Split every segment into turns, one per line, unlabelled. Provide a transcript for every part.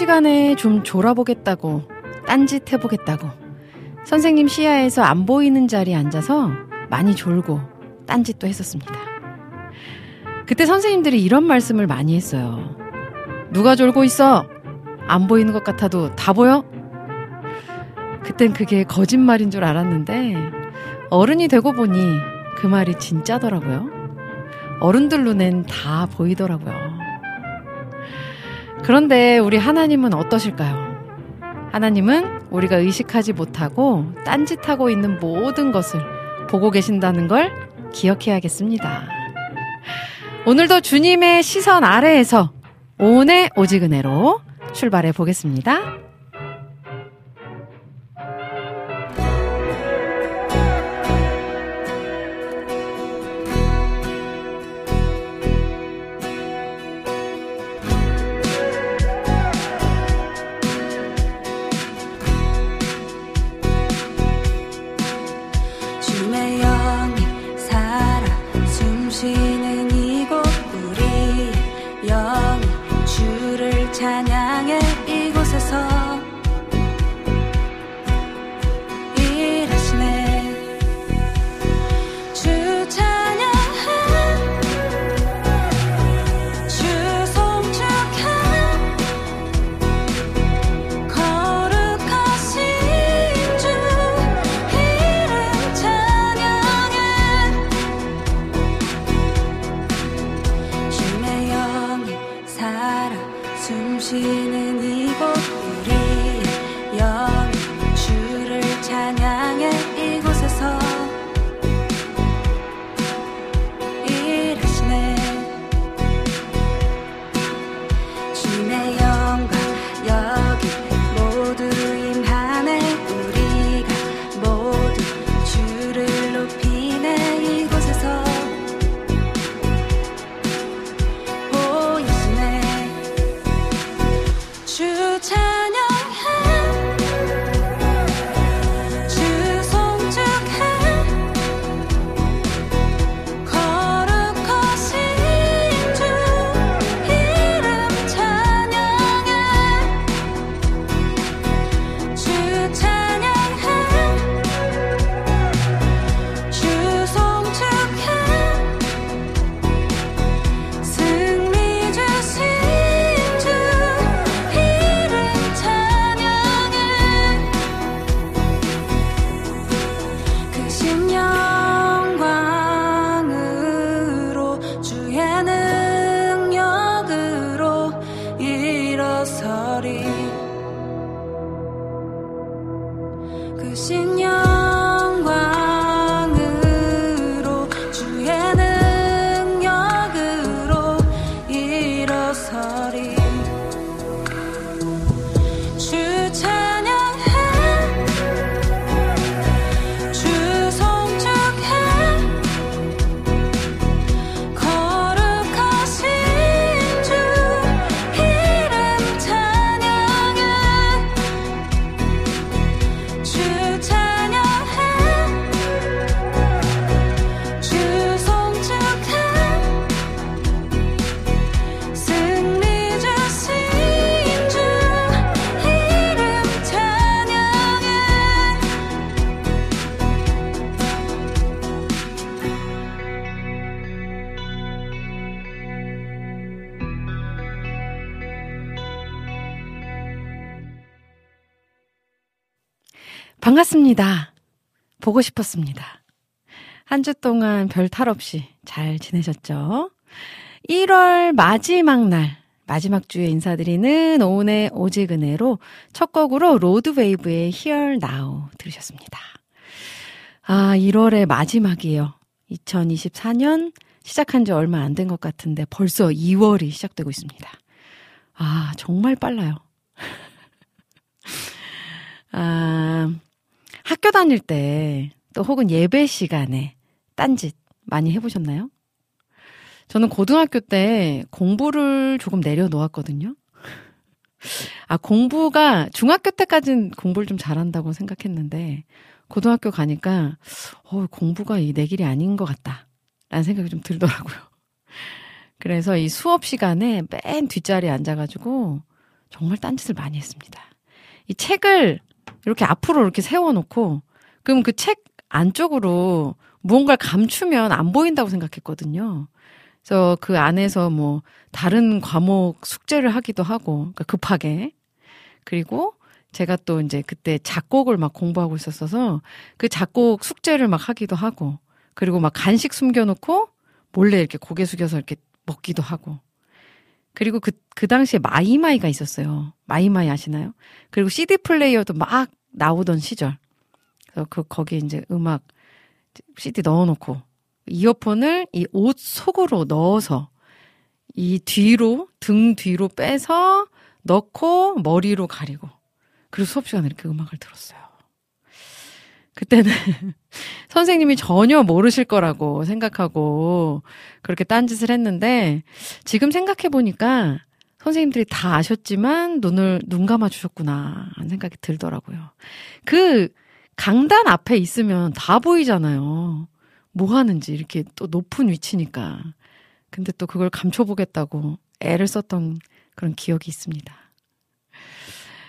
시간에 좀 졸아보겠다고, 딴짓 해보겠다고. 선생님 시야에서 안 보이는 자리에 앉아서 많이 졸고, 딴짓도 했었습니다. 그때 선생님들이 이런 말씀을 많이 했어요. 누가 졸고 있어? 안 보이는 것 같아도 다 보여? 그땐 그게 거짓말인 줄 알았는데, 어른이 되고 보니 그 말이 진짜더라고요. 어른들 눈엔 다 보이더라고요. 그런데 우리 하나님은 어떠실까요? 하나님은 우리가 의식하지 못하고 딴짓하고 있는 모든 것을 보고 계신다는 걸 기억해야겠습니다. 오늘도 주님의 시선 아래에서 오은의 오직 은혜로 출발해 보겠습니다. 반갑습니다. 보고 싶었습니다.
한 주 동안 별 탈 없이 잘 지내셨죠? 1월 마지막 날, 마지막 주에 인사드리는 오은의 은혜로 첫 곡으로 로드웨이브의 Here Now 들으셨습니다. 아, 1월의 마지막이에요. 2024년 시작한 지 얼마 안 된 것 같은데 벌써 2월이 시작되고 있습니다. 아, 정말 빨라요. 아, 학교 다닐 때 또 혹은 예배 시간에 딴짓 많이 해보셨나요? 저는 고등학교 때 공부를 조금 내려놓았거든요. 아, 공부가 중학교 때까지는 공부를 좀 잘한다고 생각했는데 고등학교 가니까 어, 공부가 이 내 길이 아닌 것 같다. 라는 생각이 좀 들더라고요. 그래서 이 수업 시간에 맨 뒷자리에 앉아가지고 정말 딴짓을 많이 했습니다. 이 책을 이렇게 앞으로 이렇게 세워놓고 그럼 그 책 안쪽으로 무언가를 감추면 안 보인다고 생각했거든요. 그래서 그 안에서 뭐 다른 과목 숙제를 하기도 하고 그러니까 급하게 그리고 제가 또 이제 그때 작곡을 막 공부하고 있었어서 그 작곡 숙제를 막 하기도 하고 그리고 막 간식 숨겨놓고 몰래 이렇게 고개 숙여서 이렇게 먹기도 하고 그리고 그, 그 당시에 마이마이가 있었어요. 마이마이 아시나요? 그리고 CD 플레이어도 막 나오던 시절. 그래서 그, 거기에 이제 음악 CD 넣어놓고 이어폰을 이 옷 속으로 넣어서 이 뒤로, 등 뒤로 빼서 넣고 머리로 가리고 그리고 수업 시간에 이렇게 음악을 들었어요. 그때는 선생님이 전혀 모르실 거라고 생각하고 그렇게 딴짓을 했는데 지금 생각해 보니까 선생님들이 다 아셨지만 눈을 눈 감아 주셨구나 하는 생각이 들더라고요. 그 강단 앞에 있으면 다 보이잖아요. 뭐 하는지 이렇게 또 높은 위치니까. 근데 또 그걸 감춰보겠다고 애를 썼던 그런 기억이 있습니다.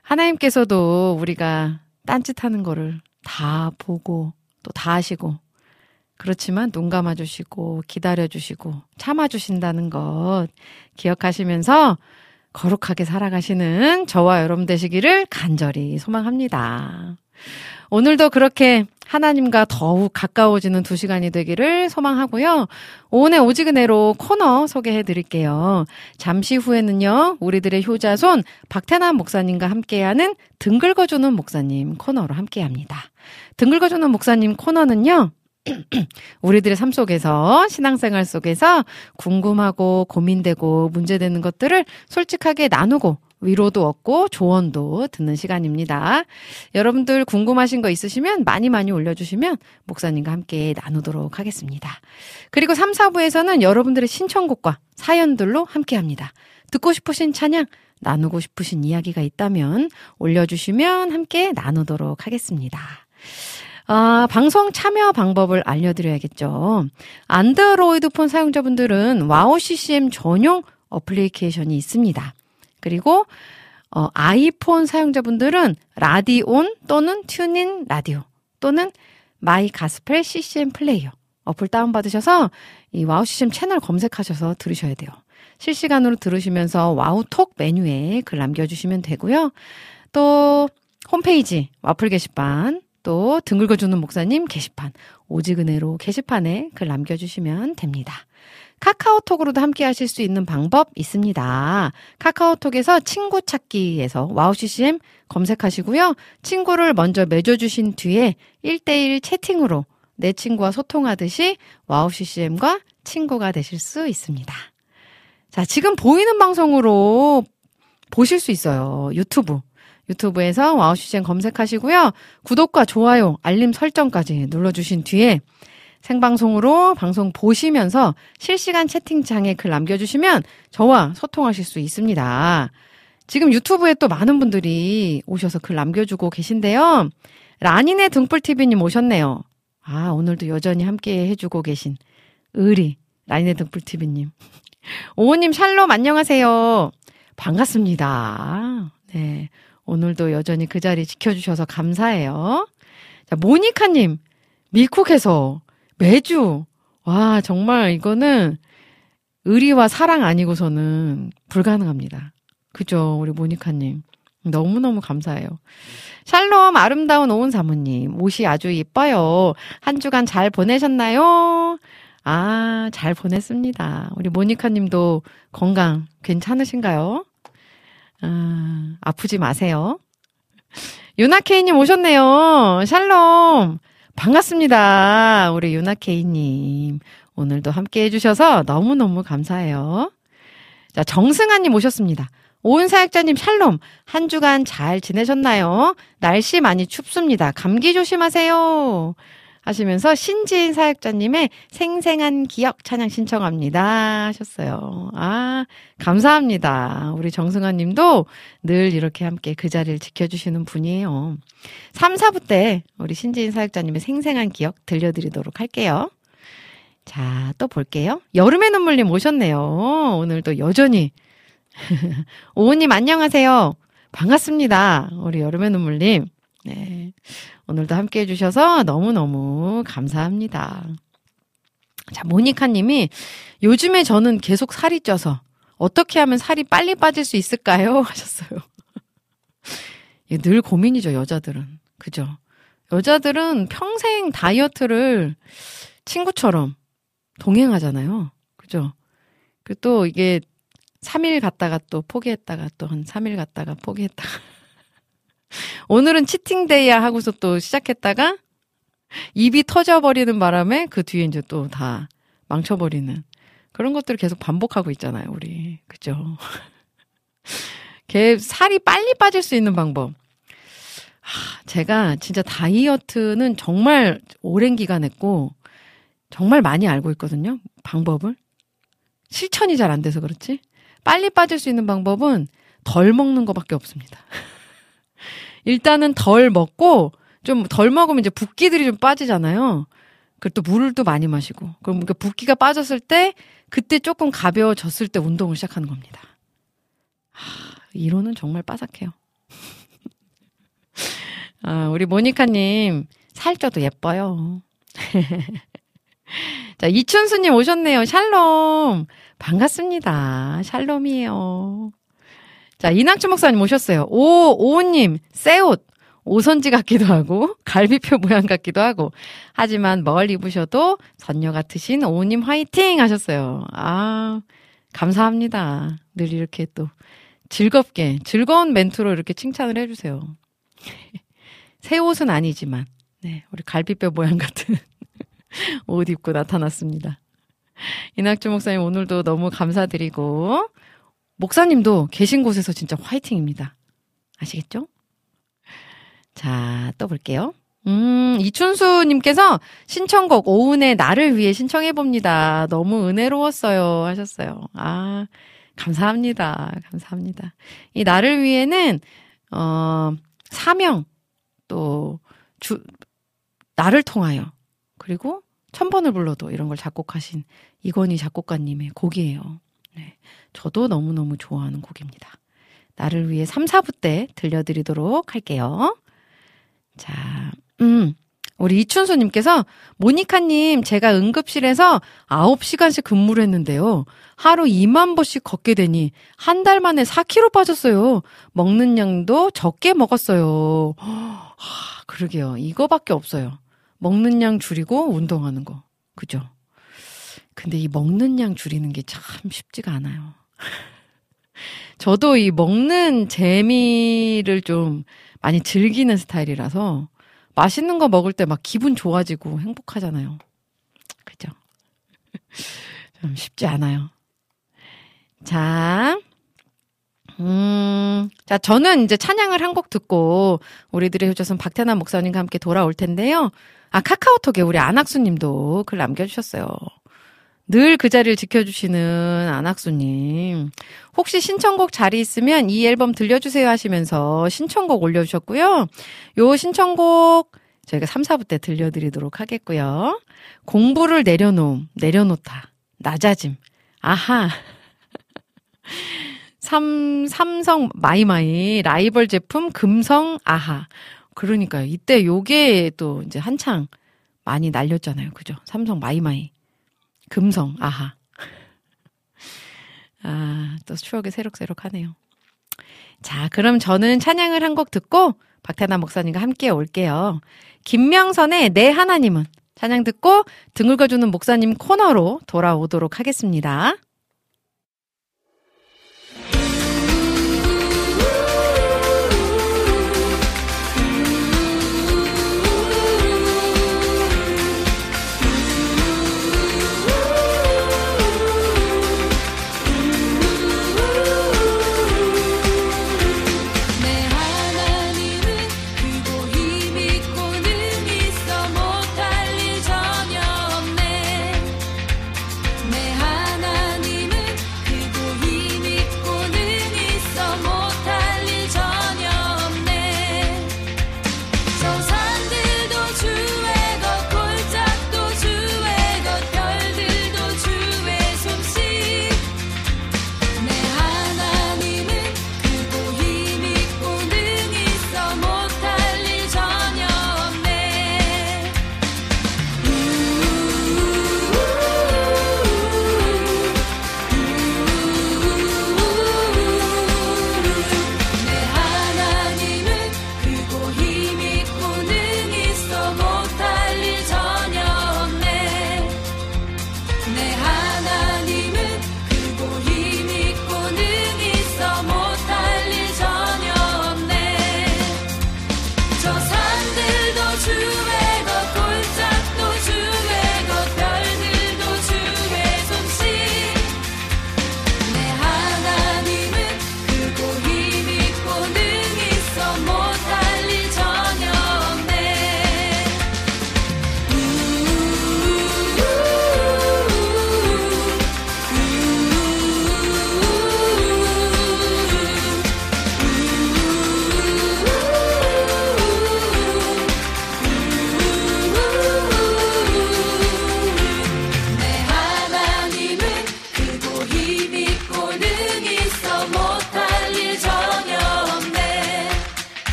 하나님께서도 우리가 딴짓하는 거를 다 보고 또다 아시고 그렇지만 눈 감아주시고 기다려주시고 참아주신다는 것 기억하시면서 거룩하게 살아가시는 저와 여러분 되시기를 간절히 소망합니다. 오늘도 그렇게 하나님과 더욱 가까워지는 두 시간이 되기를 소망하고요. 오늘 오지근해로 코너 소개해 드릴게요. 잠시 후에는요, 우리들의 효자손 박태남 목사님과 함께하는 등 긁어주는 목사님 코너로 함께 합니다. 등 긁어주는 목사님 코너는요, 우리들의 삶 속에서 신앙생활 속에서 궁금하고 고민되고 문제되는 것들을 솔직하게 나누고 위로도 얻고 조언도 듣는 시간입니다. 여러분들 궁금하신 거 있으시면 많이 많이 올려주시면 목사님과 함께 나누도록 하겠습니다. 그리고 3, 4부에서는 여러분들의 신청곡과 사연들로 함께 합니다. 듣고 싶으신 찬양, 나누고 싶으신 이야기가 있다면 올려주시면 함께 나누도록 하겠습니다. 아, 방송 참여 방법을 알려드려야겠죠. 안드로이드 폰 사용자분들은 와우 CCM 전용 어플리케이션이 있습니다. 그리고 어, 아이폰 사용자분들은 라디온 또는 TuneIn 라디오 또는 마이 가스펠 CCM 플레이어 어플 다운받으셔서 이 와우 CCM 채널 검색하셔서 들으셔야 돼요. 실시간으로 들으시면서 와우톡 메뉴에 글 남겨주시면 되고요. 또 홈페이지 와플 게시판 또 등 긁어주는 목사님 게시판 오직은혜로 게시판에 글 남겨주시면 됩니다. 카카오톡으로도 함께 하실 수 있는 방법 있습니다. 카카오톡에서 친구 찾기에서 와우CCM 검색하시고요. 친구를 먼저 맺어주신 뒤에 1대1 채팅으로 내 친구와 소통하듯이 와우CCM과 친구가 되실 수 있습니다. 자, 지금 보이는 방송으로 보실 수 있어요. 유튜브. 유튜브에서 와우CCM 검색하시고요. 구독과 좋아요, 알림 설정까지 눌러주신 뒤에 생방송으로 방송 보시면서 실시간 채팅창에 글 남겨주시면 저와 소통하실 수 있습니다. 지금 유튜브에 또 많은 분들이 오셔서 글 남겨주고 계신데요. 라니네 등불TV님 오셨네요. 아, 오늘도 여전히 함께 해주고 계신 의리, 라니네 등불TV님. 오호님 샬롬 안녕하세요. 반갑습니다. 네. 오늘도 여전히 그 자리 지켜주셔서 감사해요. 자, 모니카님, 미쿡에서 매주, 와, 정말 이거는 의리와 사랑 아니고서는 불가능합니다. 그죠, 우리 모니카님. 너무너무 감사해요. 샬롬 아름다운 오은 사모님. 옷이 아주 이뻐요. 한 주간 잘 보내셨나요? 아, 잘 보냈습니다. 우리 모니카 님도 건강 괜찮으신가요? 아, 아프지 마세요. 유나케이님 오셨네요. 샬롬. 반갑습니다. 우리 유나케이님. 오늘도 함께 해주셔서 너무너무 감사해요. 자, 정승아님 오셨습니다. 오은 사역자님 샬롬. 한 주간 잘 지내셨나요? 날씨 많이 춥습니다. 감기 조심하세요. 하시면서 신지인 사역자님의 생생한 기억 찬양 신청합니다. 하셨어요. 아, 감사합니다. 우리 정승아 님도 늘 이렇게 함께 그 자리를 지켜주시는 분이에요. 3, 4부 때 우리 신지인 사역자님의 생생한 기억 들려드리도록 할게요. 자, 또 볼게요. 여름의 눈물님 오셨네요. 오늘도 여전히. 오우님 안녕하세요. 반갑습니다. 우리 여름의 눈물님. 네. 오늘도 함께 해주셔서 너무너무 감사합니다. 자, 모니카 님이 요즘에 저는 계속 살이 쪄서 어떻게 하면 살이 빨리 빠질 수 있을까요? 하셨어요. 늘 고민이죠, 여자들은. 그죠? 여자들은 평생 다이어트를 친구처럼 동행하잖아요. 그죠? 그또 이게 3일 갔다가 또 포기했다가 또 한 3일 갔다가 포기했다가 오늘은 치팅데이야 하고서 또 시작했다가 입이 터져버리는 바람에 그 뒤에 이제 또 다 망쳐버리는 그런 것들을 계속 반복하고 있잖아요, 우리. 그죠? 걔 살이 빨리 빠질 수 있는 방법. 하, 제가 진짜 다이어트는 정말 오랜 기간 했고, 정말 많이 알고 있거든요. 방법을. 실천이 잘 안 돼서 그렇지. 빨리 빠질 수 있는 방법은 덜 먹는 것밖에 없습니다. 일단은 덜 먹고 좀 덜 먹으면 이제 붓기들이 좀 빠지잖아요. 그리고 또또 많이 마시고. 그럼 그 붓기가 빠졌을 때 그때 조금 가벼워졌을 때 운동을 시작하는 겁니다. 하, 이론은 정말 빠삭해요. 아, 우리 모니카님 살쪄도 예뻐요. 자, 이춘수님 오셨네요. 샬롬. 반갑습니다. 샬롬이에요. 자, 이낙주 목사님 오셨어요. 오, 오우님, 새 옷. 오선지 같기도 하고, 갈비표 모양 같기도 하고. 하지만 뭘 입으셔도 선녀 같으신 오우님 화이팅! 하셨어요. 아, 감사합니다. 늘 이렇게 또 즐겁게, 즐거운 멘트로 이렇게 칭찬을 해주세요. 새 옷은 아니지만, 네, 우리 갈비뼈 모양 같은 옷 입고 나타났습니다. 이낙주 목사님 오늘도 너무 감사드리고, 목사님도 계신 곳에서 진짜 화이팅입니다. 아시겠죠? 자, 또 볼게요. 음, 이춘수님께서 신청곡 오은의 나를 위해 신청해봅니다. 너무 은혜로웠어요. 하셨어요. 아, 감사합니다. 감사합니다. 이 나를 위해는, 어, 사명, 또, 주, 나를 통하여, 그리고 천번을 불러도 이런 걸 작곡하신 이건희 작곡가님의 곡이에요. 네. 저도 너무너무 좋아하는 곡입니다. 나를 위해 3, 4부 때 들려드리도록 할게요. 자, 음. 우리 이춘수님께서, 모니카님, 제가 응급실에서 9시간씩 근무를 했는데요. 하루 2만 보씩 걷게 되니, 한 달 만에 4kg 빠졌어요. 먹는 양도 적게 먹었어요. 하, 그러게요. 이거밖에 없어요. 먹는 양 줄이고 운동하는 거. 그죠? 근데 이 먹는 양 줄이는 게 참 쉽지가 않아요. 저도 이 먹는 재미를 좀 많이 즐기는 스타일이라서 맛있는 거 먹을 때 막 기분 좋아지고 행복하잖아요. 그죠? 좀 쉽지 않아요. 자, 음, 자, 저는 이제 찬양을 한 곡 듣고 우리들의 효자손 박태남 목사님과 함께 돌아올 텐데요. 아, 카카오톡에 우리 안학수 님도 글 남겨주셨어요. 늘 그 자리를 지켜주시는 안학수님. 혹시 신청곡 자리 있으면 이 앨범 들려주세요 하시면서 신청곡 올려주셨고요. 요 신청곡 저희가 3, 4부 때 들려드리도록 하겠고요. 공부를 내려놓음, 내려놓다, 낮아짐. 아하. 삼, 삼성 마이마이 라이벌 제품 금성 아하. 그러니까요. 이때 요게 또 이제 한창 많이 날렸잖아요. 그죠? 삼성 마이마이. 금성 아하. 아, 또 추억이 새록새록하네요.
자, 그럼 저는 찬양을 한 곡 듣고 박태남 목사님과 함께 올게요. 김명선의 내 하나님은 찬양 듣고 등 긁어주는 목사님 코너로 돌아오도록 하겠습니다.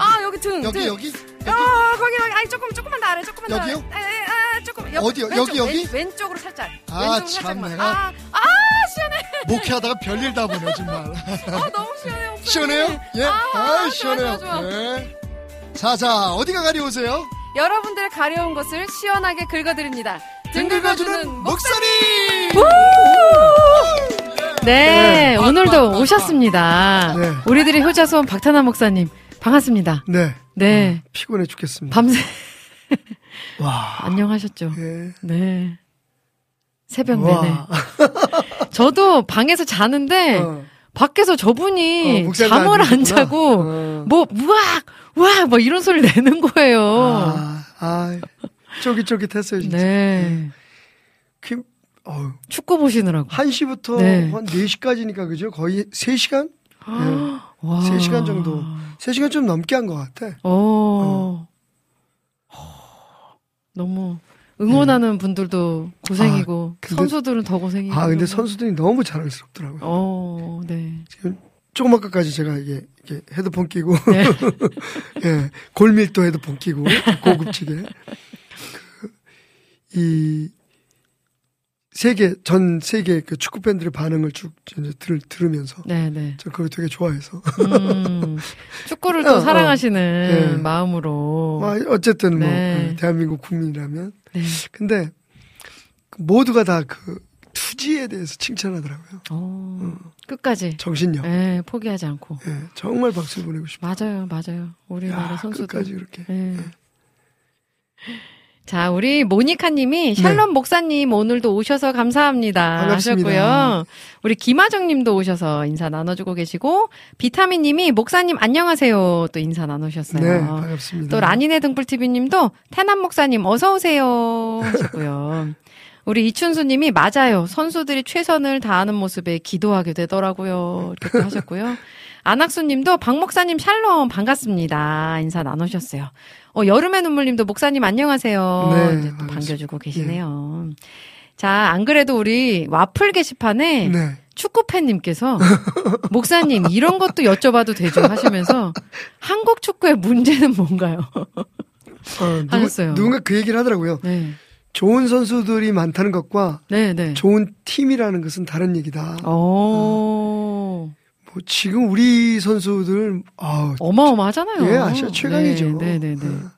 아, 여기 등.
여기
등.
여기
아, 거기, 거기. 아니, 조금, 조금만 더 아래, 조금만 더 아래.
여기요?
에, 에, 아, 조금. 옆,
어디요?
왼쪽,
여기, 여기?
왼, 왼쪽으로 살짝.
아, 참. 내가-
아, 아, 시원해.
목회하다가 별일 다 보네 정말
아, 너무 시원해요.
시원해요? 예?
아,
아,
좋아,
시원해요.
좋아, 좋아.
예. 자, 자, 어디가 가려우세요?
여러분들의 가려운 것을 시원하게 긁어드립니다. 등 긁어주는 목사님! 네,
네.
오늘도 오셨습니다.
네.
우리들의 효자손 박타나 목사님, 반갑습니다.
네.
네,
피곤해 죽겠습니다.
밤새
와.
안녕하셨죠?
예.
네. 새벽 내내.
와.
저도 방에서 자는데,
어.
밖에서 저분이
어,
잠을 안
앉으셨구나.
자고,
어.
뭐, 우악! 우악! 뭐 이런 소리 내는 거예요.
아, 아, 쫄깃쫄깃했어요, 진짜.
네.
그, 어휴,
축구 보시느라고.
1시부터
네.
한 4시까지니까, 그죠? 거의 3시간?
와.
3시간 정도. 3시간 좀 넘게 한 것 같아.
어. 너무 응원하는 분들도 고생이고
아, 근데-
선수들은 더 고생이고.
아, 근데 선수들이 너무 자랑스럽더라고요.
어, 네.
지금 조금 아까까지 제가 이게, 이게 헤드폰 끼고
네.
예, 골밀도 헤드폰 끼고 고급지게 그, 이 세계 전 세계 그 축구 팬들의 반응을 쭉 이제 들, 들으면서
네, 네.
저 그걸 되게 좋아해서
음, 축구를 또
어, 어.
사랑하시는
네.
마음으로.
아, 어쨌든 뭐
네.
예, 대한민국 국민이라면
네.
근데 그 모두가 다 그 투지에 대해서 칭찬하더라고요.
어, 끝까지.
정신력.
네, 포기하지 않고.
예, 정말 박수 보내고 싶어요.
맞아요, 맞아요. 우리나라
야,
선수들.
끝까지 그렇게.
네. 자, 우리 모니카님이 샬롬 목사님 오늘도 오셔서 감사합니다.
네. 반갑습니다.
하셨고요. 우리 김하정님도 오셔서 인사 나눠주고 계시고 비타민님이 목사님 안녕하세요 또 인사 나누셨어요.
네, 반갑습니다.
또 라니네 등불TV님도 태남 목사님 어서 오세요 하셨고요. 우리 이춘수님이 맞아요. 선수들이 최선을 다하는 모습에 기도하게 되더라고요. 이렇게 또 하셨고요. 안학수님도 박 목사님 샬롬 반갑습니다. 인사 나누셨어요. 어, 여름의 눈물님도 목사님 안녕하세요.
네,
이제 또. 반겨주고 계시네요. 자, 안 그래도 우리 와플 게시판에
네.
축구 팬님께서 목사님 이런 것도 여쭤봐도 되죠 하시면서 한국 축구의 문제는 뭔가요?
어,
하셨어요.
누군가 그 얘기를 하더라고요.
네,
좋은 선수들이 많다는 것과
네, 네.
좋은 팀이라는 것은 다른 얘기다.
어,
뭐 지금 우리 선수들 아,
어마어마하잖아요.
예, 아시아 최강이죠.
네, 네, 네. 네.
어,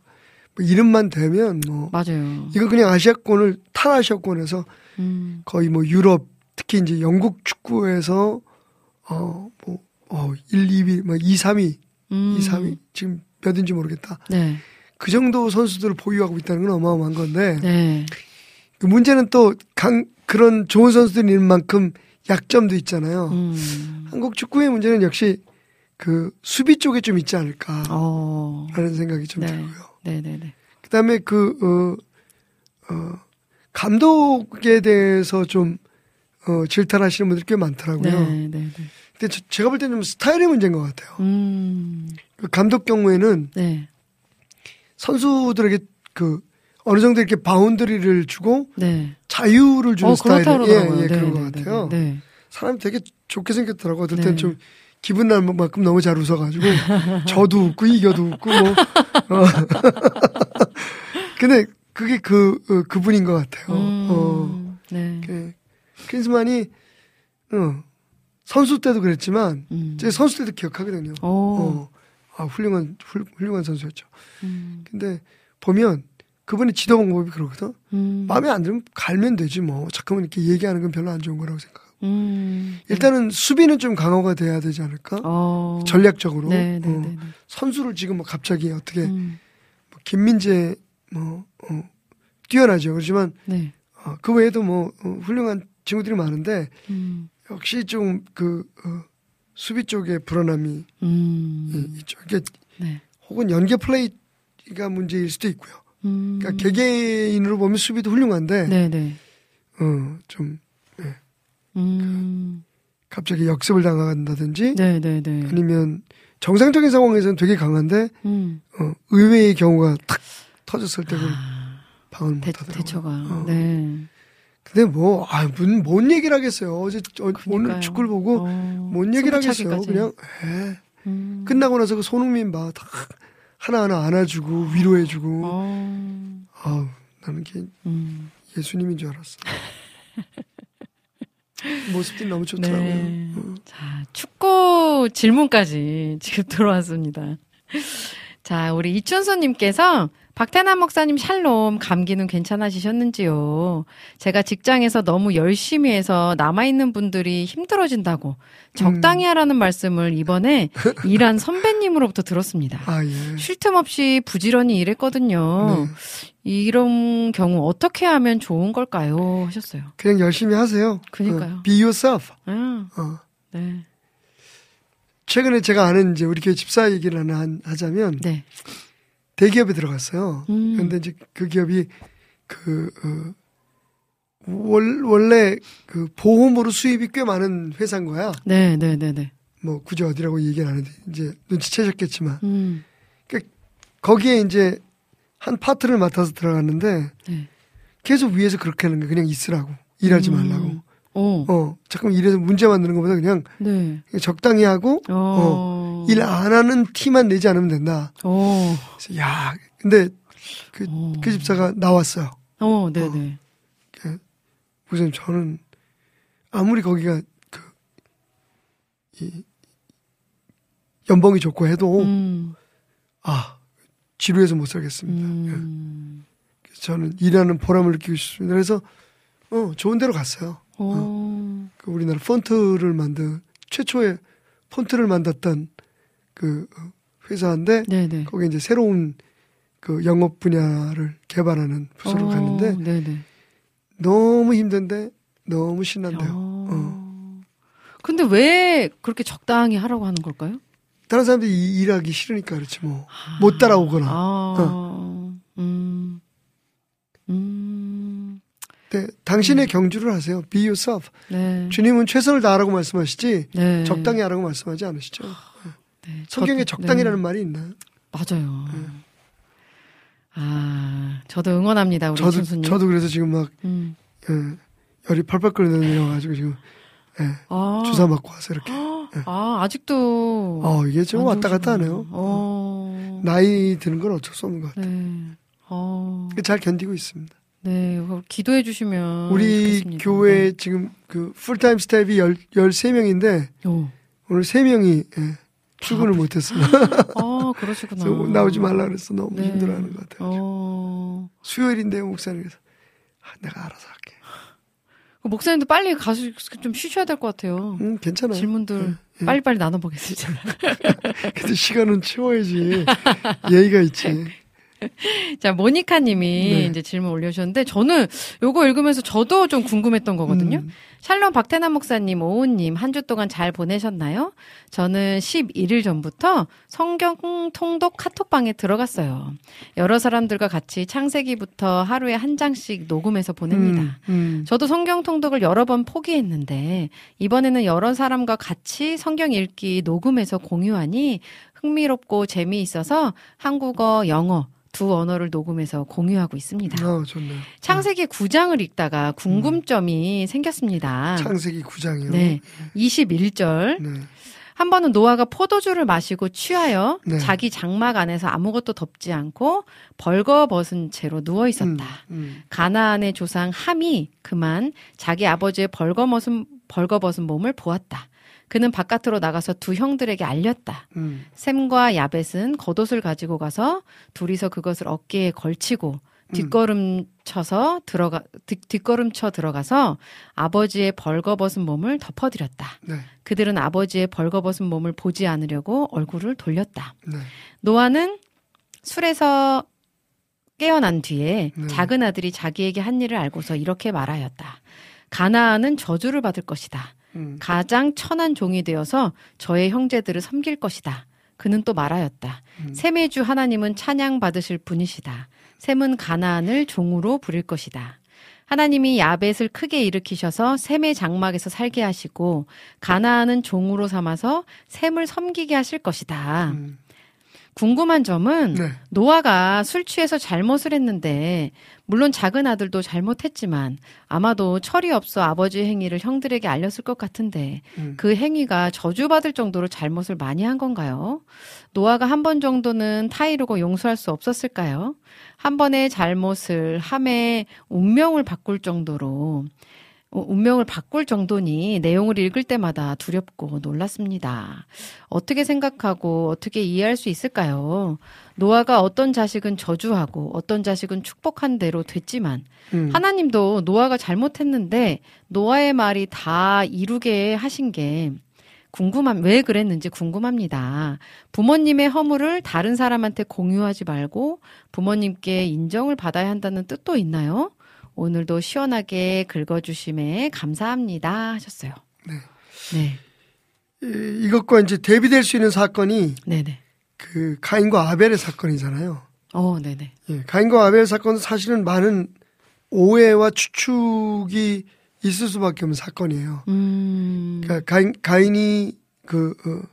뭐 이름만 되면 뭐
맞아요.
이거 그냥 아시아권을 탈아시아권에서
음,
거의 뭐 유럽 특히 이제 영국 축구에서 어뭐 어, 1, 2위, 뭐 2, 3위,
음.
2, 3위 지금 몇인지 모르겠다.
네,
그 정도 선수들을 보유하고 있다는 건 어마어마한 건데
네,
그 문제는 또 강 그런 좋은 선수들이 있는 만큼 약점도 있잖아요.
음,
한국 축구의 문제는 역시 그 수비 쪽에 좀 있지 않을까라는
어,
생각이 좀
네.
들고요.
네, 네, 네.
그다음에 그 어, 어, 감독에 대해서 좀 어, 질타하시는 분들이 꽤 많더라고요.
네, 네, 네.
근데 저- 제가 볼 때는 좀 스타일의 문제인 것 같아요.
음,
그 감독 경우에는
네,
선수들에게 그 어느 정도 이렇게 boundary를 주고
네.
자유를 주는
어,
스타일,
그렇다고
예. 예,
네,
그런
네,
것
네,
같아요.
네.
사람이 되게 좋게 생겼더라고. 어떨
네.
땐좀 기분 날 만큼 너무 잘 웃어가지고 저도 웃고 이겨도 웃고 뭐. 어. 근데 그게 그 어, 그분인 것 같아요.
음,
어,
네.
그 크리스만이 어, 선수 때도 그랬지만
음.
제 선수 때도 기억하거든요.
오.
어, 아 훌륭한 훌, 훌륭한 선수였죠.
음,
근데 보면 그분의 지도 방법이 그러거든.
음,
마음에 안 들면 갈면 되지 뭐. 잠깐만 이렇게 얘기하는 건 별로 안 좋은 거라고 생각하고.
음.
일단은 수비는 좀 강화가 돼야 되지 않을까?
어.
전략적으로.
네, 네,
어,
네. 네.
선수를 지금 뭐 갑자기 어떻게
음,
뭐 김민재 뭐 어, 뛰어나죠. 그렇지만
네.
어, 그 외에도 뭐 어, 훌륭한 친구들이 많은데
음,
역시 좀그 어, 수비 쪽에 불안함이
음,
있죠. 이게
네.
혹은 연계 플레이가 문제일 수도 있고요.
음.
그러니까 개개인으로 보면 수비도 훌륭한데
네, 네.
어, 좀
음,
갑자기 역습을 당한다든지
네, 네, 네.
아니면 정상적인 상황에서는 되게 강한데
음,
어, 의외의 경우가 탁 터졌을 때 그걸 방을 못
대,
하더라고요.
대처가.
어.
네.
근데 뭐, 아, 뭔, 뭔 얘기를 하겠어요. 어제, 어, 오늘. 축구를 보고,
어,
뭔 얘기를 하겠어요. 그냥, 에
음.
끝나고 나서 그 손흥민 봐. 다 하나하나 안아주고, 위로해주고.
어,
아우, 나는 걔
음.
예수님인 줄 알았어. 모습들이 너무 좋더라고요.
네.
어.
자, 축구 질문까지 지금 들어왔습니다. 자, 우리 이춘수님께서 박태남 목사님 샬롬 감기는 괜찮아지셨는지요? 제가 직장에서 너무 열심히 해서 남아있는 분들이 힘들어진다고 적당히 하라는 말씀을 이번에 일한 선배님으로부터 들었습니다.
아, 예.
쉴틈 없이 부지런히 일했거든요.
네.
이런 경우 어떻게 하면 좋은 걸까요? 하셨어요.
그냥 열심히 하세요.
그니까요.
어, be yourself.
아,
어.
네.
최근에 제가 아는 이제 우리 교회 집사 얘기를 하나 한- 하자면
네.
대기업에 들어갔어요.
음.
근데 이제 그 기업이 그 어, 월, 원래 그 보험으로 수입이 꽤 많은 회사인 거야.
네, 네, 네, 네.
뭐 굳이 어디라고 얘기는 안 해도 이제 눈치채셨겠지만
음.
거기에 이제 한 파트를 맡아서 들어갔는데
네.
계속 위에서 그렇게 하는 거야. 그냥 있으라고 일하지
음.
말라고
어.
어, 자꾸 일해서 문제 만드는 것보다 그냥
네.
적당히 하고
어.
일 안 하는 티만 내지 않으면 된다.
어.
그래서 야, 근데 그,
어.
그 집사가 나왔어요.
어, 네네.
우선 저는 아무리 거기가 그, 이, 연봉이 좋고 해도,
음.
아, 지루해서 못 살겠습니다. 예.
음.
그래서 저는 일하는 보람을 느끼고 싶습니다. 그래서, 어, 좋은 데로 갔어요.
어.
그 우리나라 폰트를 만든, 최초의 폰트를 만들었던 그 어, 회사인데,
네네.
거기 이제 새로운 그 영업 분야를 개발하는 부서로
어,
갔는데,
네네.
너무 힘든데, 너무 신난대요.
어.
어.
근데 왜 그렇게 적당히 하라고 하는 걸까요?
다른 사람들이 이- 일하기 싫으니까 그렇지 뭐. 못 따라오거나.
아. 음. 음.
네, 당신의 경주를 하세요. Be yourself.
네.
주님은 최선을 다하라고 말씀하시지
네.
적당히 하라고 말씀하지 않으시죠.
네.
성경에
저도-
적당이라는
네.
말이 있나요?
맞아요. 아, 저도 응원합니다, 우리
저도
순수님.
저도 그래서 지금 막
음.
예, 열이 펄펄 끓어내려가지고 지금 예,
아.
주사 맞고 와서 이렇게.
아, 아직도.
어 이게
좀안
왔다 갔다. 하네요.
어.
나이 드는 건 어쩔 수 없는 것 같아요.
네. 어.
잘 견디고 있습니다.
네. 기도해 주시면.
우리
좋겠습니다.
교회 지금 그 full-time staff이 열, 13명인데
네. 어.
오늘 3명이 예, 출근을 못했어요.
아, 그러시구나.
나오지 말라 그랬어. 너무
네.
힘들어하는 것 같아요.
어.
수요일인데요, 목사님께서. 아, 내가 알아서 할게.
그 목사님도 빨리 가서 좀 쉬셔야 될 것 같아요.
음, 괜찮아요.
질문들
예.
빨리빨리 나눠보겠습니다.
근데 시간은 채워야지. 예의가 있지.
자, 모니카 님이
네.
이제 질문 올려주셨는데, 저는 요거 읽으면서 저도 좀 궁금했던 거거든요.
음.
샬롬 박태남 목사님, 오은님, 한 주 동안 잘 보내셨나요? 저는 11일 전부터 성경 통독 카톡방에 들어갔어요. 여러 사람들과 같이 창세기부터 하루에 한 장씩 녹음해서 보냅니다.
음, 음.
저도 성경 통독을 여러 번 포기했는데 이번에는 여러 사람과 같이 성경 읽기 녹음해서 공유하니 흥미롭고 재미있어서 한국어, 영어 두 언어를 녹음해서 공유하고 있습니다.
아, 좋네요.
창세기 9장을 읽다가 궁금점이 생겼습니다.
창세기 9장이요.
네. 21절.
네.
한 번은 노아가 포도주를 마시고 취하여
네.
자기 장막 안에서 아무것도 덮지 않고 벌거벗은 채로 누워 있었다.
음,
가나안의 조상 함이 그만 자기 아버지의 벌거벗은 벌거벗은 몸을 보았다. 그는 바깥으로 나가서 두 형들에게 알렸다.
음,
샘과 야벳은 겉옷을 가지고 가서 둘이서 그것을 어깨에 걸치고 뒷걸음 쳐서 들어가 뒷, 뒷걸음쳐 들어가서 아버지의 벌거벗은 몸을 덮어드렸다.
네.
그들은 아버지의 벌거벗은 몸을 보지 않으려고 얼굴을 돌렸다.
네.
노아는 술에서 깨어난 뒤에
네.
작은 아들이 자기에게 한 일을 알고서 이렇게 말하였다. 가나안은 저주를 받을 것이다.
음,
가장 천한 종이 되어서 저의 형제들을 섬길 것이다. 그는 또 말하였다.
음.
셈의 주 하나님은 찬양 받으실 분이시다. 셈은 가나안을 종으로 부릴 것이다. 하나님이 야벳을 크게 일으키셔서 셈의 장막에서 살게 하시고 가나안은 종으로 삼아서 셈을 섬기게 하실 것이다.
음.
궁금한 점은
네.
노아가 술 취해서 잘못을 했는데 물론 작은 아들도 잘못했지만 아마도 철이 없어 아버지의 행위를 형들에게 알렸을 것 같은데
음.
그 행위가 저주받을 정도로 잘못을 많이 한 건가요? 노아가 한 번 정도는 타이르고 용서할 수 없었을까요? 한 번의 잘못을 함에 운명을 바꿀 정도로 어, 운명을 바꿀 정도니 내용을 읽을 때마다 두렵고 놀랐습니다. 어떻게 생각하고 어떻게 이해할 수 있을까요? 노아가 어떤 자식은 저주하고 어떤 자식은 축복한 대로 됐지만
음.
하나님도 노아가 잘못했는데 노아의 말이 다 이루게 하신 게 궁금함, 왜 그랬는지 궁금합니다. 부모님의 허물을 다른 사람한테 공유하지 말고 부모님께 인정을 받아야 한다는 뜻도 있나요? 오늘도 시원하게 긁어주심에 감사합니다. 하셨어요.
네.
네.
이, 이것과 이제 대비될 수 있는 사건이
네네.
그 가인과 아벨의 사건이잖아요.
어, 네네.
예, 가인과 아벨 사건은 사실은 많은 오해와 추측이 있을 수밖에 없는 사건이에요.
음.
그러니까 가인, 가인이 그 어,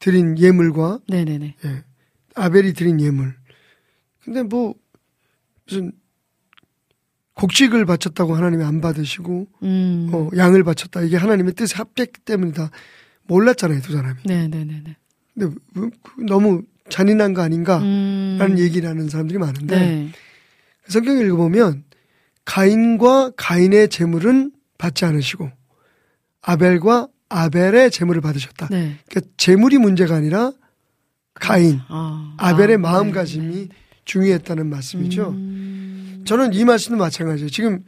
드린 예물과
네네네.
예, 아벨이 드린 예물. 근데 뭐 무슨 곡식을 바쳤다고 하나님이 안 받으시고
음.
어, 양을 바쳤다 이게 하나님의 뜻에 합했기 때문이다 몰랐잖아요 두 사람이.
네, 네, 네, 네.
근데 그- 그 너무 잔인한 거 아닌가라는
음.
얘기를 하는 사람들이 많은데
네.
성경 읽어보면 가인과 가인의 재물은 받지 않으시고 아벨과 아벨의 재물을 받으셨다.
네.
그러니까 재물이 문제가 아니라 가인,
아,
아벨의
아,
마음가짐이
네, 네.
중요했다는 말씀이죠.
음.
저는 이 말씀도 마찬가지예요. 지금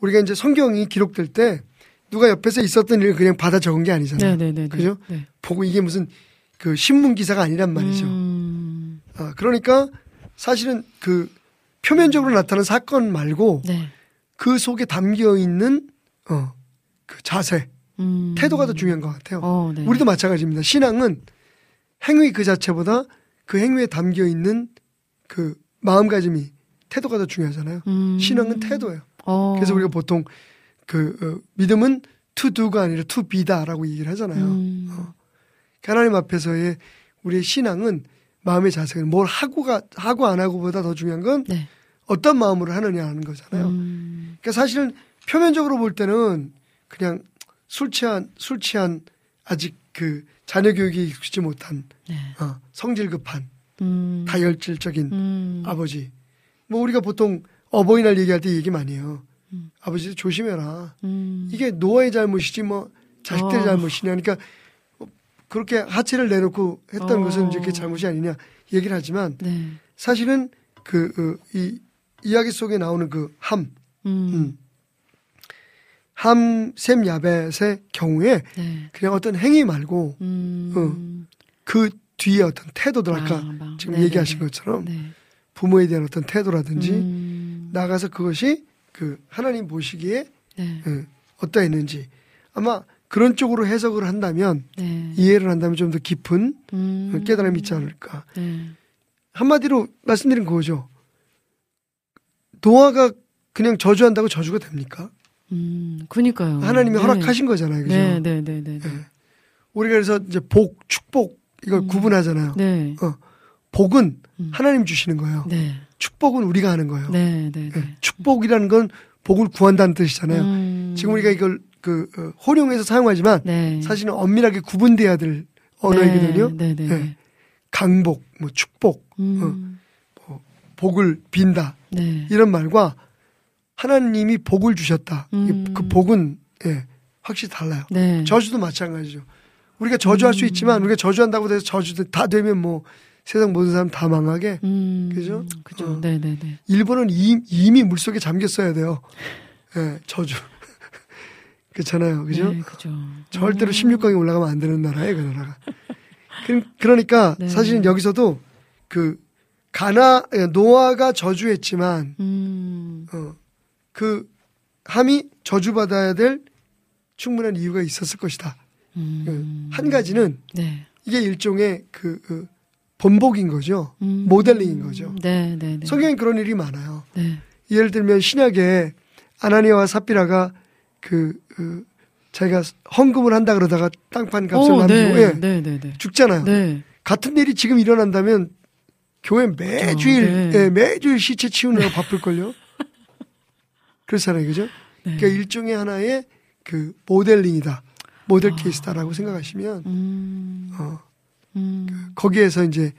우리가 이제 성경이 기록될 때 누가 옆에서 있었던 일을 그냥 받아 적은 게 아니잖아요.
네, 네, 네. 네.
그죠?
네.
보고 이게 무슨 그 신문 기사가 아니란 말이죠.
음.
아, 그러니까 사실은 그 표면적으로 나타난 사건 말고
네.
그 속에 담겨 있는 어, 그 자세,
음.
태도가 더 중요한 것 같아요.
어, 네.
우리도 마찬가지입니다. 신앙은 행위 그 자체보다 그 행위에 담겨 있는 그 마음가짐이 태도가 더 중요하잖아요.
음.
신앙은 태도예요.
어.
그래서 우리가 보통 그 어, 믿음은 to do가 아니라 to be다라고 얘기를 하잖아요.
음.
어. 하나님 앞에서의 우리의 신앙은 마음의 자세는 뭘 하고가 하고 안 하고보다 더 중요한 건
네.
어떤 마음으로 하느냐 하는 거잖아요.
음.
그러니까 사실은 표면적으로 볼 때는 그냥 술 취한 술 취한 아직 그 자녀 교육이 익숙지 못한
네.
어, 성질 급한
음.
다혈질적인
음.
아버지. 뭐 우리가 보통 어버이날 얘기할 때 얘기 많이 해요.
음.
아버지 조심해라.
음.
이게 노아의 잘못이지 뭐 자식들의
어.
잘못이냐. 그러니까 그렇게 하체를 내놓고 했던
어.
것은 이제 그게 잘못이 아니냐 얘기를 하지만
네.
사실은 그 이 이야기 속에 나오는 그 함,
음.
음. 함샘 야벳의 경우에
네.
그냥 어떤 행위 말고
음.
그 뒤에 어떤 태도들 아까
아, 막.
지금
네네네.
얘기하신 것처럼
네.
부모에 대한 어떤 태도라든지
음.
나가서 그것이 그 하나님 보시기에
네.
예, 어떠했는지 아마 그런 쪽으로 해석을 한다면
네.
이해를 한다면 좀 더 깊은
음.
깨달음이 있지 않을까.
네.
한마디로 말씀드린 그거죠. 노아가 그냥 저주한다고 저주가 됩니까?
음. 그니까요.
하나님이
네.
허락하신 거잖아요. 그죠?
네, 네, 네, 네. 네.
예. 우리가 그래서 이제 복, 축복 이걸
음.
구분하잖아요.
네.
어, 복은
음.
하나님 주시는 거예요.
네.
축복은 우리가 하는 거예요.
네, 네,
예.
네.
축복이라는 건 복을 구한다는 뜻이잖아요.
음.
지금 우리가 이걸 그 어, 혼용해서 사용하지만
네.
사실은 엄밀하게 구분돼야 될 언어이거든요.
네, 네.
강복, 뭐 축복,
음.
복을 빈다
네.
이런 말과 하나님이 복을 주셨다. 이-
음.
그 복은 예, 확실히 달라요.
네.
저주도 마찬가지죠. 우리가 저주할 수 있지만 우리가 저주한다고 해서 저주 다 되면 뭐 세상 모든 사람 다 망하게
음.
그죠?
그죠.
어.
네, 네, 네.
일본은 이, 이미 물속에 잠겼어야 돼요. 예, 저주. 그렇잖아요. 그죠?
네, 그죠.
절대로
음.
16강에 올라가면 안 되는 나라예요, 그 나라가. 그- 그러니까
네.
사실은 여기서도 그 가나 노아가 저주했지만
음.
어, 그 함이 저주받아야 될 충분한 이유가 있었을 것이다.
음.
그 한 가지는
네.
이게 일종의 그, 그 본복인 거죠.
음.
모델링인 거죠.
네, 네, 네.
성경에 그런 일이 많아요.
네.
예를 들면 신약에 아나니아와 삽비라가 그, 그 자기가 헌금을 한다 그러다가 땅판 값을
어,
남기고
네.
예,
네.
죽잖아요.
네.
같은 일이 지금 일어난다면 교회 매주일
네.
예, 매주일 시체 치우느라 바쁠걸요. 그렇잖아요, 그죠?
네.
그러니까 일종의 하나의 그 모델링이다, 모델 케이스다라고 생각하시면
음.
어,
음.
거기에서 이제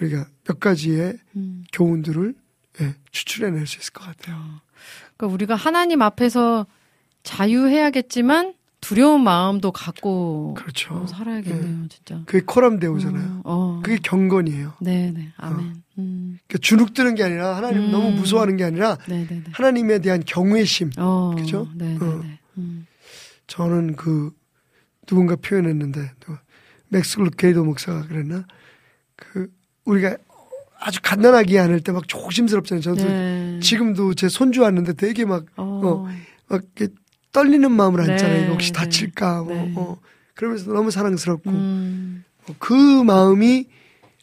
우리가 몇 가지의
음.
교훈들을 예, 추출해낼 수 있을 것 같아요.
그러니까 우리가 하나님 앞에서 자유해야겠지만 두려운 마음도 갖고
그렇죠.
살아야겠네요, 진짜.
그게 Coram Deo잖아요.
어, 어.
그게 경건이에요.
네, 네. 아멘. 음.
그러니까 주눅드는 게 아니라 하나님
음.
너무 무서워하는 게 아니라
네, 네, 네.
하나님에 대한 경외심.
어.
그죠?
네, 네,
어.
네. 음.
저는 그 누군가 표현했는데 또 맥스 루케이도 목사가 그랬나 그 우리가 아주 갓난아기 안을 때 막 조심스럽잖아요. 저도
네.
지금도 제 손주 왔는데 되게 막,
어.
어, 막 이렇게 떨리는 마음을 안잖아요.
네,
이거 혹시
네.
다칠까 뭐,
네.
어. 그러면서 너무 사랑스럽고
음.
어, 그 마음이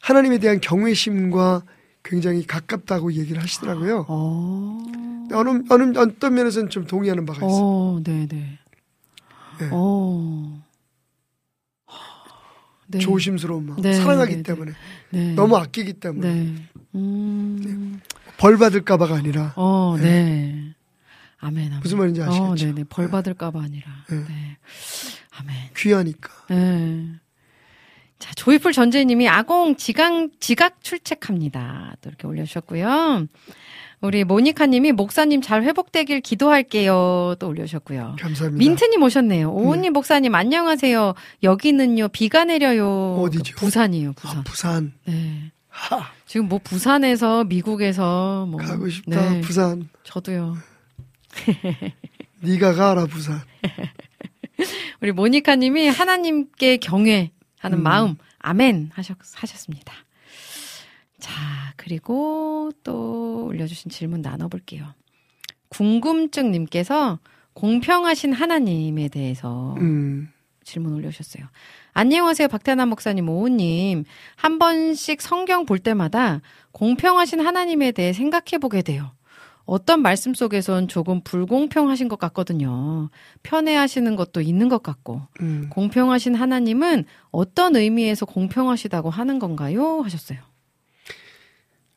하나님에 대한 경외심과 굉장히 가깝다고 얘기를 하시더라고요.
어.
어느 어느 어떤 면에서는 좀 동의하는 바가 있어요.
어, 네, 네.
네.
어. 네.
조심스러운 마음,
네,
사랑하기
네, 네.
때문에
네.
너무 아끼기 때문에
네. 음.
벌 받을까봐가 아니라
어, 네. 아멘, 아멘.
무슨 말인지 아시겠죠?
어, 네네. 벌 받을까봐 아니라.
네.
네. 아멘.
귀하니까.
네. 자, 조이풀 전재님이 아공 지각, 지각 출첵합니다. 또 이렇게 올려주셨고요. 우리 모니카님이 목사님 잘 회복되길 기도할게요. 또 올려주셨고요.
감사합니다.
민트님 오셨네요. 오은님 목사님 안녕하세요. 여기는요 비가 내려요.
어디죠?
그 부산이에요. 부산.
아, 부산.
네.
하,
지금 뭐 부산에서 미국에서 뭐
가고 싶다.
네,
부산.
저도요.
네가 가라 부산.
우리 모니카님이 하나님께 경외하는
음.
마음 아멘 하셨, 하셨습니다. 자 그리고 또 올려주신 질문 나눠볼게요. 궁금증님께서 공평하신 하나님에 대해서
음.
질문 올려주셨어요. 안녕하세요, 박태남 목사님, 오우님. 한 번씩 성경 볼 때마다 공평하신 하나님에 대해 생각해 보게 돼요. 어떤 말씀 속에선 조금 불공평하신 것 같거든요. 편애하시는 것도 있는 것 같고.
음.
공평하신 하나님은 어떤 의미에서 공평하시다고 하는 건가요? 하셨어요.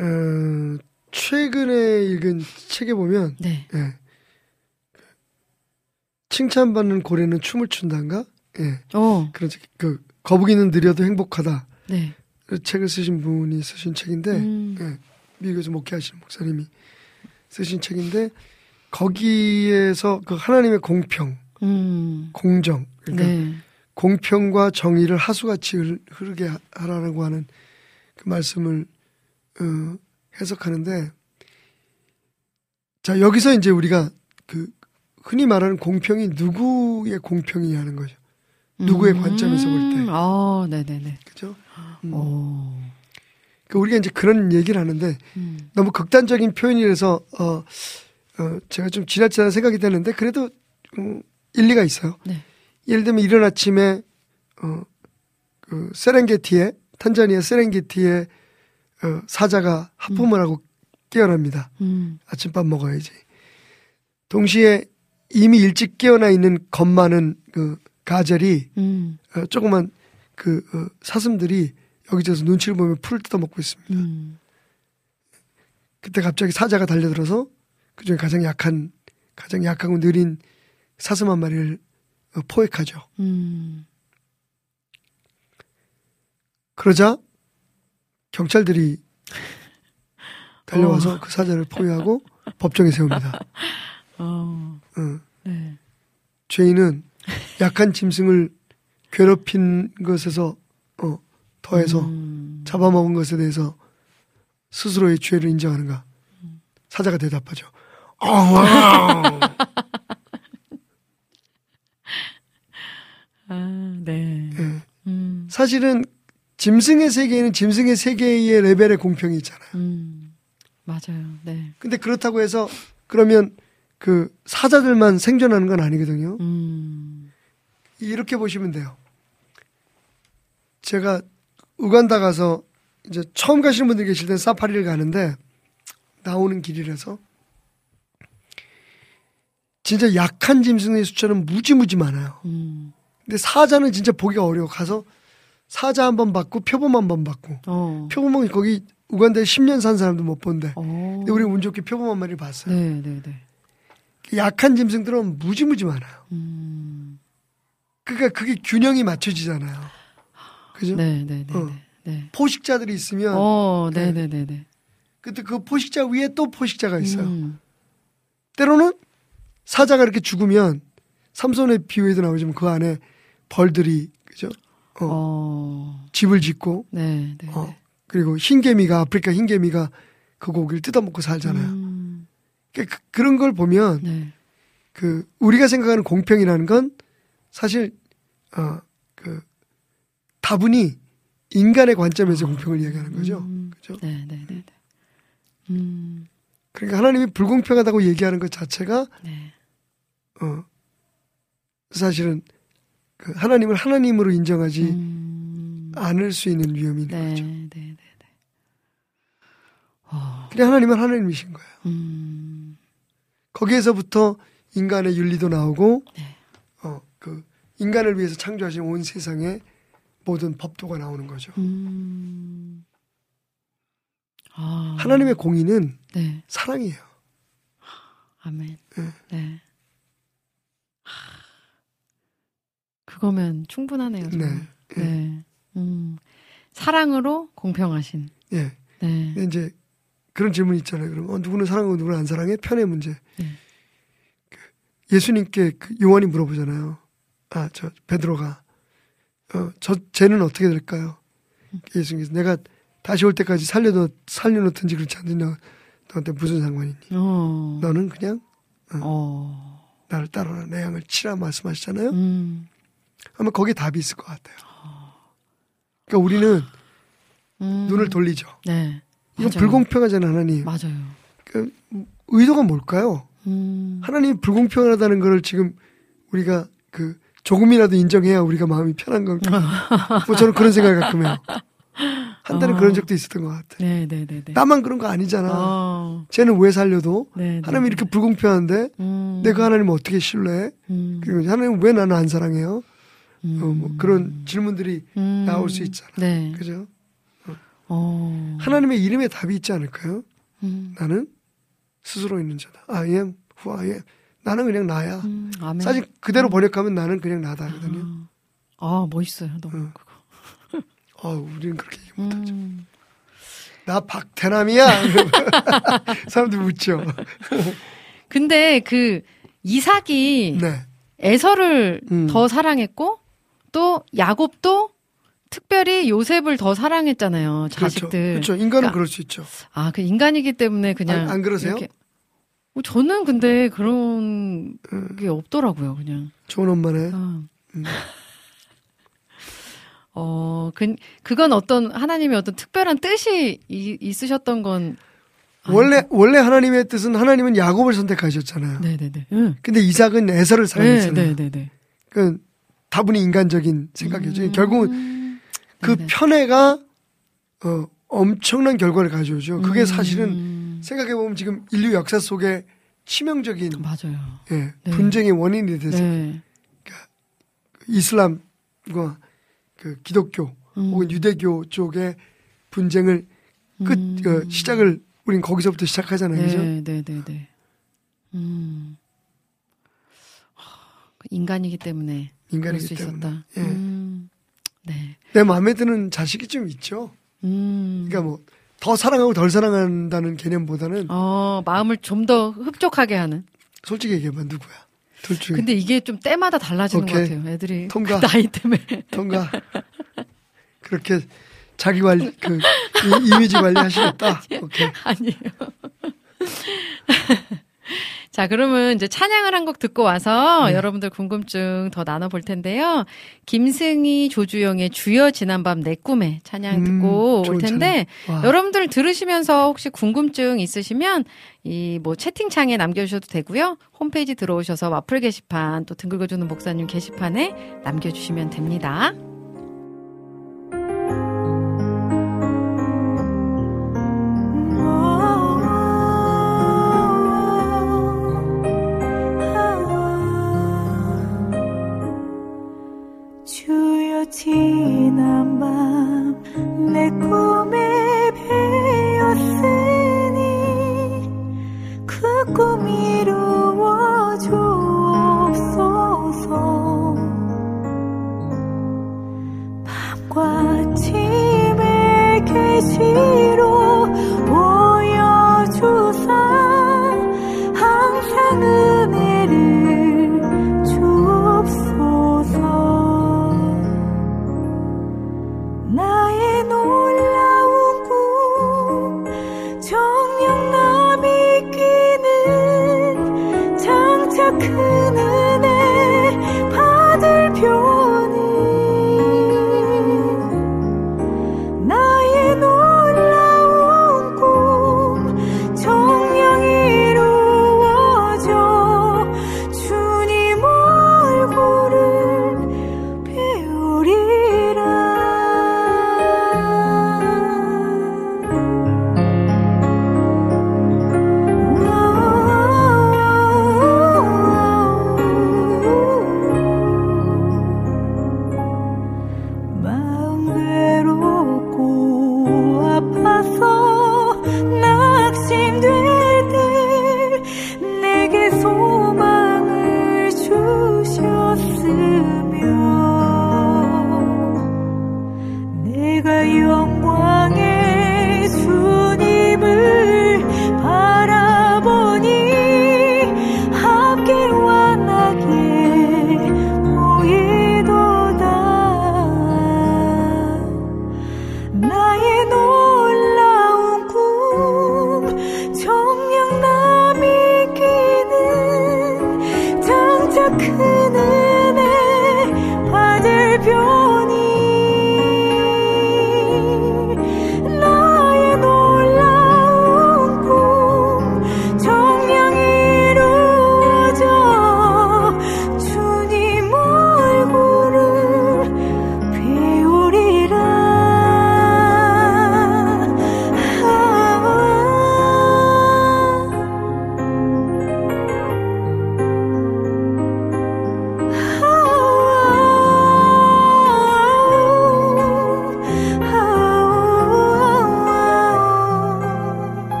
어, 최근에 읽은 책에 보면
네.
예. 칭찬받는 고래는 춤을 춘다인가? 예.
어,
그런 책, 그 거북이는 느려도 행복하다.
네.
그 책을 쓰신 분이 쓰신 책인데
음,
예. 미국에서 목회하시는 목사님이 쓰신 책인데 거기에서 그 하나님의 공평,
음,
공정, 그러니까
네.
공평과 정의를 하수같이 흐르- 흐르게 하- 하라고 하는 그 말씀을 어, 해석하는데 자 여기서 이제 우리가 그 흔히 말하는 공평이 누구의 공평이냐는 거죠. 누구의 관점에서 볼 때.
어, 네네네.
그죠? 음.
오.
그 우리가 이제 그런 얘기를 하는데
음,
너무 극단적인 표현이라서 어, 어 제가 좀 지나치다 생각이 되는데 그래도 음, 일리가 있어요.
네.
예를 들면 이른 아침에 어, 그 세렝게티에 탄자니아 세렝게티에 어, 사자가 하품을 하고 깨어납니다.
음,
아침밥 먹어야지. 동시에 이미 일찍 깨어나 있는 겁 많은 그 가젤이
음,
어, 조그만 그 어, 사슴들이 여기저기서 눈치를 보면 풀을 뜯어먹고 있습니다.
음.
그때 갑자기 사자가 달려들어서 그중에 가장 약한 가장 약하고 느린 사슴 한 마리를 어, 포획하죠.
음.
그러자 경찰들이 달려와서 그 사자를 포위하고 법정에 세웁니다.
어,
어,
네.
죄인은 약한 짐승을 괴롭힌 것에서 어, 더해서
음,
잡아먹은 것에 대해서 스스로의 죄를 인정하는가? 사자가 대답하죠. 어, 와.
아, 네.
예.
음,
사실은 짐승의 세계에는 짐승의 세계의 레벨의 공평이 있잖아요.
음, 맞아요. 네.
근데 그렇다고 해서 그러면 그 사자들만 생존하는 건 아니거든요.
음,
이렇게 보시면 돼요. 제가 우간다 가서 이제 처음 가시는 분들 계실 때 사파리를 가는데 나오는 길이라서 진짜 약한 짐승의 숫자는 무지무지 많아요.
음,
근데 사자는 진짜 보기가 어려워. 가서 사자 한 번 받고 표범 한 번 받고
어,
표범은 거기 우간다에 10년 산 사람도 못 본대.
어.
근데 우리 운 좋게 표범 한 마리 봤어요.
네, 네, 네.
약한 짐승들은 무지무지 많아요.
음,
그러니까 그게 균형이 맞춰지잖아요. 그죠?
네, 네, 네,
어.
네. 네.
포식자들이 있으면
어, 네, 네, 네, 네.
그때 그 포식자 위에 또 포식자가 있어요.
음,
때로는 사자가 이렇게 죽으면 삼손의 비유에도 나오지만 그 안에 벌들이? 어,
어,
집을 짓고
네, 네,
어,
네.
그리고 흰개미가 아프리카 흰개미가 그 고기를 뜯어먹고 살잖아요.
음,
그러니까 그, 그런 걸 보면
네.
그 우리가 생각하는 공평이라는 건 사실 어 그 다분히 인간의 관점에서 공평을 이야기하는 거죠.
음,
그죠?
네, 네, 네, 네. 음,
그러니까 하나님이 불공평하다고 얘기하는 것 자체가
네.
어 사실은 그 하나님을 하나님으로 인정하지
음,
않을 수 있는 위험이 있는
네,
거죠.
네, 네, 네. 어,
그냥 하나님은 하나님이신 거예요.
음,
거기에서부터 인간의 윤리도 나오고
네.
어 그 인간을 위해서 창조하신 온 세상의 모든 법도가 나오는 거죠.
음, 아,
하나님의 공의는
네.
사랑이에요.
아멘.
예.
네. 하, 그거면 충분하네요. 정말.
네.
네. 음. 사랑으로 공평하신.
예.
네.
이제 그런 질문 있잖아요. 그럼 어, 누구는 사랑하고 누구는 안 사랑해? 편의 문제.
네.
그 예수님께 그 요한이 물어보잖아요. 아, 저 베드로가 어, 저 쟤는 어떻게 될까요? 예수님께서 내가 다시 올 때까지 살려도 살려놓든지 그렇지 너, 너한테 무슨 상관이니?
어.
너는 그냥
어.
나를 따라라 내 양을 치라 말씀하시잖아요.
음.
아마 거기에 답이 있을 것 같아요. 그러니까 우리는
음.
눈을 돌리죠.
네.
이건
맞아요.
불공평하잖아요, 하나님.
맞아요.
그 의도가 뭘까요?
음.
하나님 불공평하다는 걸 지금 우리가 그 조금이라도 인정해야 우리가 마음이 편한 걸까? 뭐 저는 그런 생각을 가끔 해요. 한때는
어.
그런 적도 있었던 것 같아.
네, 네, 네, 네.
나만 그런 거 아니잖아.
어.
쟤는 왜 살려도
네, 네.
하나님이 이렇게 불공평한데
음.
내가 하나님 어떻게 신뢰해?
음.
그리고 하나님 왜 나는 안 사랑해요?
음.
어, 뭐 그런 질문들이
음.
나올 수 있잖아.
네.
그죠?
어.
하나님의 이름에 답이 있지 않을까요?
음.
나는 스스로 있는 자다. I am who I am. 나는 그냥 나야.
음.
사실 그대로 번역하면 나는 그냥 나다거든요.
아, 멋있어요. 너무
응.
그거.
어, 우리는 그렇게 얘기 못하죠.
음.
나 박태남이야. 사람들이 웃죠.
근데 그 이삭이
네.
에서를
음.
더 사랑했고 또 야곱도 특별히 요셉을 더 사랑했잖아요. 자식들.
그렇죠. 그렇죠. 인간은
그러니까
그럴 수 있죠.
아, 그 인간이기 때문에 그냥
안- 안 그러세요?
이렇게- 어, 저는 근데 그런
음.
게 없더라고요, 그냥.
좋은 엄마네.
아.
음.
어, 그, 그건 어떤 하나님의 어떤 특별한 뜻이 이- 있으셨던 건
원래 원래 하나님의 뜻은 하나님은 야곱을 선택하셨잖아요.
네네네. 응.
근데 이삭은 에서를 사랑했잖아요.
네네네.
그 다분히 인간적인 생각이죠.
음.
결국은 그
네네.
편애가 어, 엄청난 결과를 가져오죠. 그게
음.
사실은 생각해 보면 지금 인류 역사 속에 치명적인
맞아요.
예,
네.
분쟁의 원인이 돼서
네.
이슬람과 그 기독교
음.
혹은 유대교 쪽의 분쟁을 끝
음.
어, 시작을 우린 거기서부터 시작하잖아요. 그죠?
네, 네, 네, 네. 음. 하, 인간이기 때문에
인간이기
수
때문에.
있었다.
예.
음. 네.
내 마음에 드는 자식이 좀 있죠.
음.
그러니까 뭐 더 사랑하고 덜 사랑한다는 개념보다는
어, 마음을 좀 더 흡족하게 하는.
솔직히 얘기해봐 누구야? 둘 중에
근데 이게 좀 때마다 달라지는
오케이.
것 같아요. 애들이
통과.
그 나이 때문에.
통과 그렇게 자기 관리 그 이- 이미지 관리 하시겠다. 오케이.
아니에요. 자, 그러면 이제 찬양을 한 곡 듣고 와서
네.
여러분들 궁금증 더 나눠볼 텐데요. 김승희, 조주영의 주여 지난밤 내 꿈에 찬양
음,
듣고 올
좋은
텐데. 여러분들 들으시면서 혹시 궁금증 있으시면 이 뭐 채팅창에 남겨주셔도 되고요. 홈페이지 들어오셔서 와플 게시판 또 등글거주는 목사님 게시판에 남겨주시면 됩니다.
지난 밤 내 꿈에 배었으니 그 꿈 이 루어 주옵소서. 밤과 아침의 계시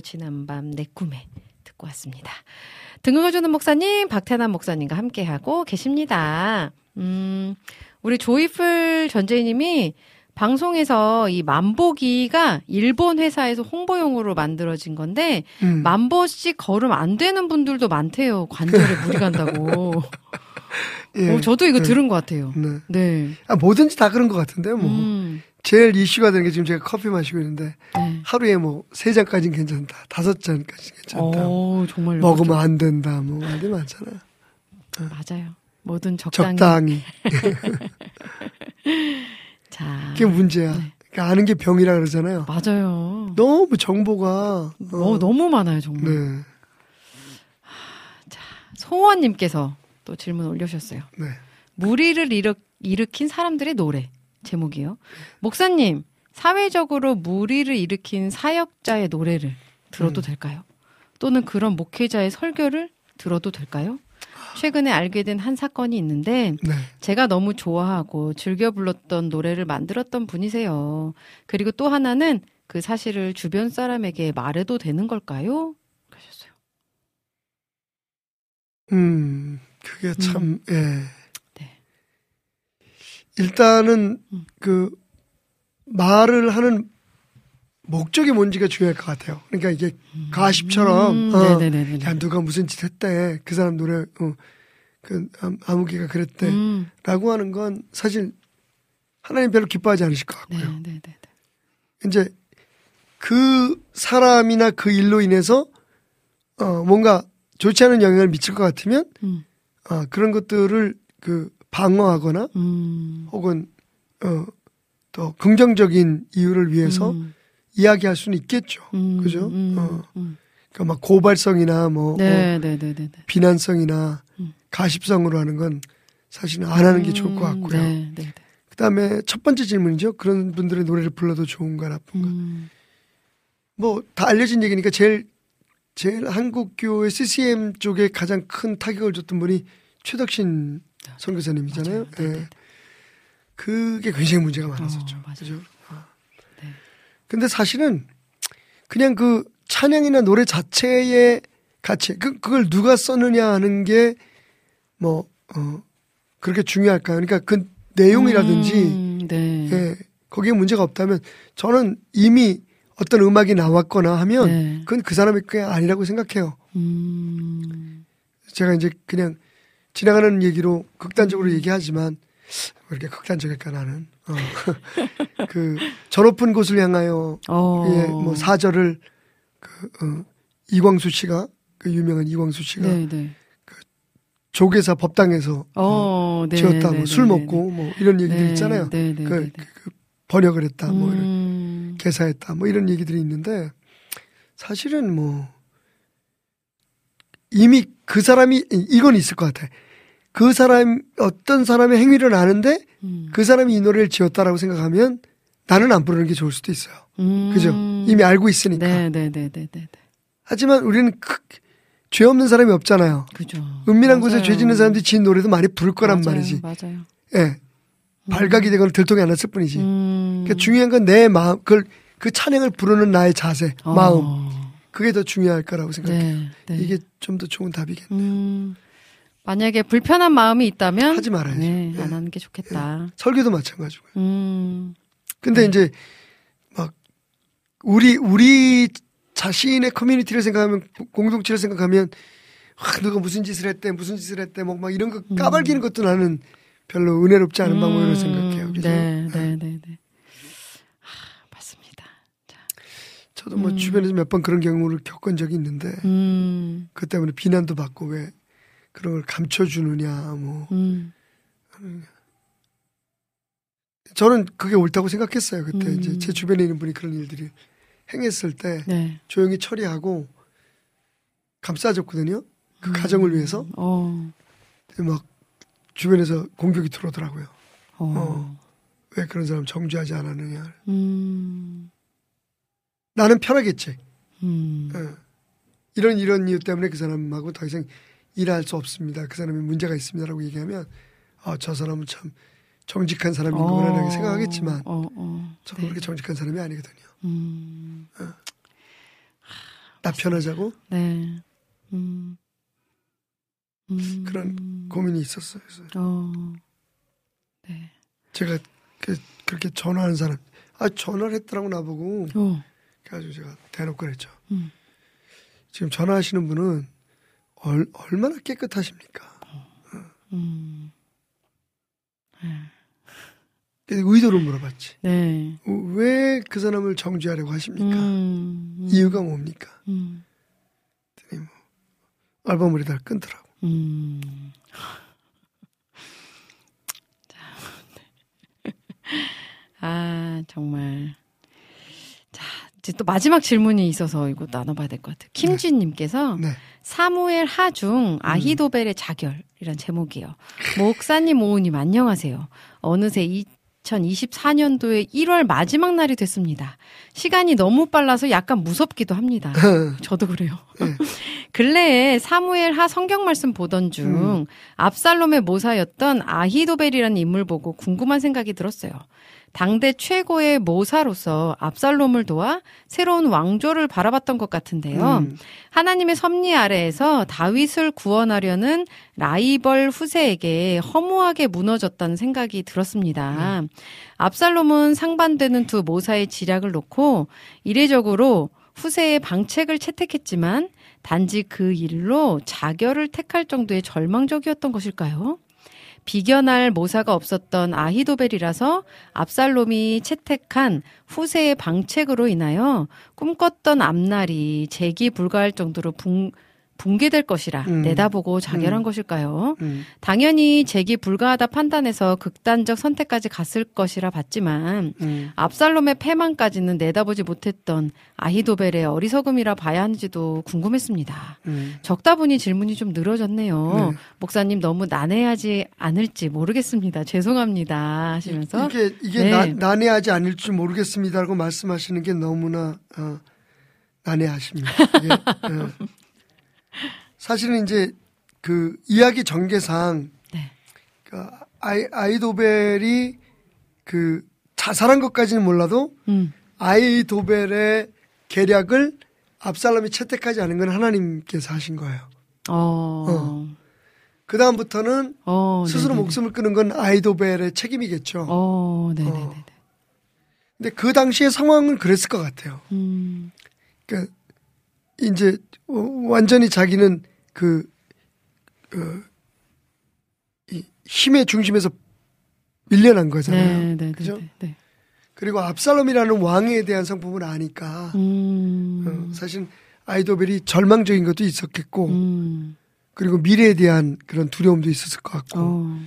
지난밤 내 꿈에 듣고 왔습니다. 등극을주는 목사님, 박태남 목사님과 함께하고 계십니다. 음, 우리 조이풀 전재희님이 방송에서 이 만보기가 일본 회사에서 홍보용으로 만들어진 건데
음.
만 번씩 걸음 안 되는 분들도 많대요. 관절에 무리 간다고.
예.
어, 저도 이거
네.
들은 것 같아요.
네.
네.
아, 뭐든지 다 그런 것 같은데요, 뭐.
음,
제일 이슈가 되는 게 지금 제가 커피 마시고 있는데,
네.
하루에 뭐, 세 잔까지는 괜찮다. 다섯 잔까지 괜찮다.
어, 정말
먹으면 안 된다. 뭐, 말이 많잖아요.
맞아요. 뭐든 적당히.
적당히.
자,
그게 문제야.
네.
그러니까 아는 게 병이라 그러잖아요.
맞아요.
너무 정보가.
어, 너무 많아요, 정말.
네.
소원님께서 또 질문 올려주셨어요.
네.
무리를 일으, 일으킨 사람들의 노래 제목이요. 목사님 사회적으로 무리를 일으킨 사역자의 노래를 들어도
음.
될까요? 또는 그런 목회자의 설교를 들어도 될까요? 최근에 알게 된 한 사건이 있는데
네.
제가 너무 좋아하고 즐겨 불렀던 노래를 만들었던 분이세요. 그리고 또 하나는 그 사실을 주변 사람에게 말해도 되는 걸까요? 그러셨어요.
음, 그게 참, 예.
네.
일단은
음.
그 말을 하는 목적이 뭔지가 중요할 것 같아요. 그러니까 이게 가십처럼
음,
어,
네네네네.
야 누가 무슨 짓 했대 그 사람 노래 어, 그 암- 아무개가 그랬대라고
음,
하는 건 사실 하나님 별로 기뻐하지 않으실 것 같고요.
네, 네, 네.
이제 그 사람이나 그 일로 인해서 어 뭔가 좋지 않은 영향을 미칠 것 같으면
음,
아 그런 것들을 그 방어하거나
음,
혹은 어 더 긍정적인 이유를 위해서
음,
이야기할 수는 있겠죠.
음,
그죠?
음,
어.
음.
그러니까 막 고발성이나 뭐,
네,
뭐
네, 네, 네, 네.
비난성이나
음.
가십성으로 하는 건 사실은 안 하는 게 좋을 것
음,
같고요.
네.
그다음에 첫 번째 질문이죠. 그런 분들의 노래를 불러도 좋은가 나쁜가.
음,
뭐다 알려진 얘기니까 제일 제일 한국 교회 CCM 쪽에 가장 큰 타격을 줬던 분이 최덕신 선교사님이잖아요.
맞아요. 네.
그게 굉장히 문제가 많았었죠.
어, 맞아요.
아.
네.
근데 사실은 그냥 그 찬양이나 노래 자체의 가치, 그, 그걸 누가 썼느냐 하는 게 뭐, 어, 그렇게 중요할까요? 그러니까 그 내용이라든지,
음, 네.
예, 거기에 문제가 없다면 저는 이미 어떤 음악이 나왔거나 하면
네.
그건 그 사람의 게 아니라고 생각해요.
음,
제가 이제 그냥 지나가는 얘기로 극단적으로 얘기하지만 왜 이렇게 극단적일까 나는. 어. 그, 저 높은 곳을 향하여,
어.
예, 뭐, 사절을, 그, 어, 이광수 씨가, 그 유명한 이광수 씨가
네, 네.
조계사 법당에서
어, 네.
지었다,
네,
뭐,
네,
술
네,
먹고, 뭐, 이런 얘기들
네,
있잖아요.
네, 네,
그. 그, 그 번역을 했다, 뭐, 이런,
음,
개사했다, 뭐, 이런 얘기들이 있는데, 사실은 뭐, 이미 그 사람이, 이건 있을 것 같아. 그 사람, 어떤 사람의 행위를 아는데,
음.
그 사람이 이 노래를 지었다라고 생각하면, 나는 안 부르는 게 좋을 수도 있어요.
음.
그죠? 이미 알고 있으니까.
네, 네, 네, 네, 네. 네.
하지만 우리는 그, 죄 없는 사람이 없잖아요.
그죠.
은밀한 곳에
맞아요.
죄 짓는 사람들이 지은 노래도 많이 부를 거란
맞아요,
말이지.
맞아요.
예. 발각이 되거나 들통이 안 났을 뿐이지.
음.
그러니까 중요한 건 내 마음, 그걸, 그 찬양을 부르는 나의 자세,
어.
마음. 그게 더 중요할 거라고 생각해요.
네, 네.
이게 좀 더 좋은 답이겠네.
음. 만약에 불편한 마음이 있다면
하지 말아야죠.
네,
예.
안 하는 게 좋겠다.
설교도 마찬가지고.
음.
근데 이제 막 우리 우리 자신의 커뮤니티를 생각하면 공동체를 생각하면 와, 누가 무슨 짓을 했대 무슨 짓을 했대 뭐 막 이런 거 까발기는 것도 나는 별로 은혜롭지 않은 방법이라고 생각해요. 그래서
네, 네, 네, 네. 하, 맞습니다. 자,
저도 뭐 주변에서 몇 번 그런 경우를 겪은 적이 있는데
음,
그 때문에 비난도 받고 왜 그런 걸 감춰주느냐 뭐
음,
저는 그게 옳다고 생각했어요. 그때
음.
이제 제 주변에 있는 분이 그런 일들이 행했을 때
네.
조용히 처리하고 감싸줬거든요. 그
음.
가정을 위해서
어,
막 주변에서 공격이 들어오더라고요.
어,
어. 왜 그런 사람 정죄하지 않았느냐.
음,
나는 편하겠지.
음,
어. 이런 이런 이유 때문에 그 사람하고 더 이상 일할 수 없습니다. 그 사람이 문제가 있습니다라고 얘기하면 아, 저 사람은 참 정직한 사람인구나 라고 생각하겠지만
어, 어,
저는 그렇게 정직한 사람이 아니거든요.
음,
나 편하자고?
네, 음, 음,
그런 고민이 있었어요.
어, 네,
제가 그, 그렇게 전화하는 사람 아 전화를 했더라고 나보고.
어,
그래가지고 제가 대놓고 그랬죠.
음.
지금 전화하시는 분은 얼, 얼마나 깨끗하십니까?
음,
그래서 의도로 물어봤지.
네,
왜 그 사람을 정죄하려고 하십니까?
음, 음,
이유가 뭡니까?
음,
뭐 앨범을 다 끊더라고.
음. 아, 정말. 자, 이제 또 마지막 질문이 있어서 이거 나눠봐야 될 것 같아요. 김진님께서
네.
사무엘 하중 아히도벨의 자결이란 제목이에요. 목사님 오우님 안녕하세요. 어느새 2024년도의 1월 마지막 날이 됐습니다. 시간이 너무 빨라서 약간 무섭기도 합니다. 저도 그래요.
네.
근래에 사무엘 하 성경 말씀 보던 중 압살롬의 모사였던 아히도벨이라는 인물 보고 궁금한 생각이 들었어요. 당대 최고의 모사로서 압살롬을 도와 새로운 왕조를 바라봤던 것 같은데요.
음.
하나님의 섭리 아래에서 다윗을 구원하려는 라이벌 후세에게 허무하게 무너졌다는 생각이 들었습니다. 압살롬은 상반되는 두 모사의 지략을 놓고 이례적으로 후세의 방책을 채택했지만 단지 그 일로 자결을 택할 정도의 절망적이었던 것일까요? 비견할 모사가 없었던 아히도벨이라서 압살롬이 채택한 후세의 방책으로 인하여 꿈꿨던 앞날이 재기 불가할 정도로 붕, 붕 괴될 것이라
음.
내다보고 자결한
음.
것일까요?
음.
당연히 재기 불가하다 판단해서 극단적 선택까지 갔을 것이라 봤지만
음.
압살롬의 패망까지는 내다보지 못했던 아히도벨의 어리석음이라 봐야 하는지도 궁금했습니다.
음.
적다 보니 질문이 좀 늘어졌네요.
네.
목사님 너무 난해하지 않을지 모르겠습니다. 죄송합니다. 하시면서
이게 이게
네.
나, 난해하지 않을 줄 모르겠습니다라고 말씀하시는 게 너무나 어, 난해하십니다. 이게, 어. 사실은 이제 그 이야기 전개상
네.
그 아이, 아이도벨이 그 자살한 것까지는 몰라도
음,
아이도벨의 계략을 압살롬이 채택하지 않은 건 하나님께서 하신 거예요.
어,
어. 그 다음부터는
어,
스스로. 목숨을 끊은 건 아이도벨의 책임이겠죠.
어, 네네네.
어. 근데 그 당시의 상황은 그랬을 것 같아요.
음,
그러니까 이제 어, 완전히 자기는 그 어, 이 힘의 중심에서 밀려난 거잖아요.
네, 네, 네,
그죠?
네, 네.
그리고 압살롬이라는 왕에 대한 성품을 아니까
음.
어, 사실 아이도벨이 절망적인 것도 있었겠고
음.
그리고 미래에 대한 그런 두려움도 있었을 것 같고
어.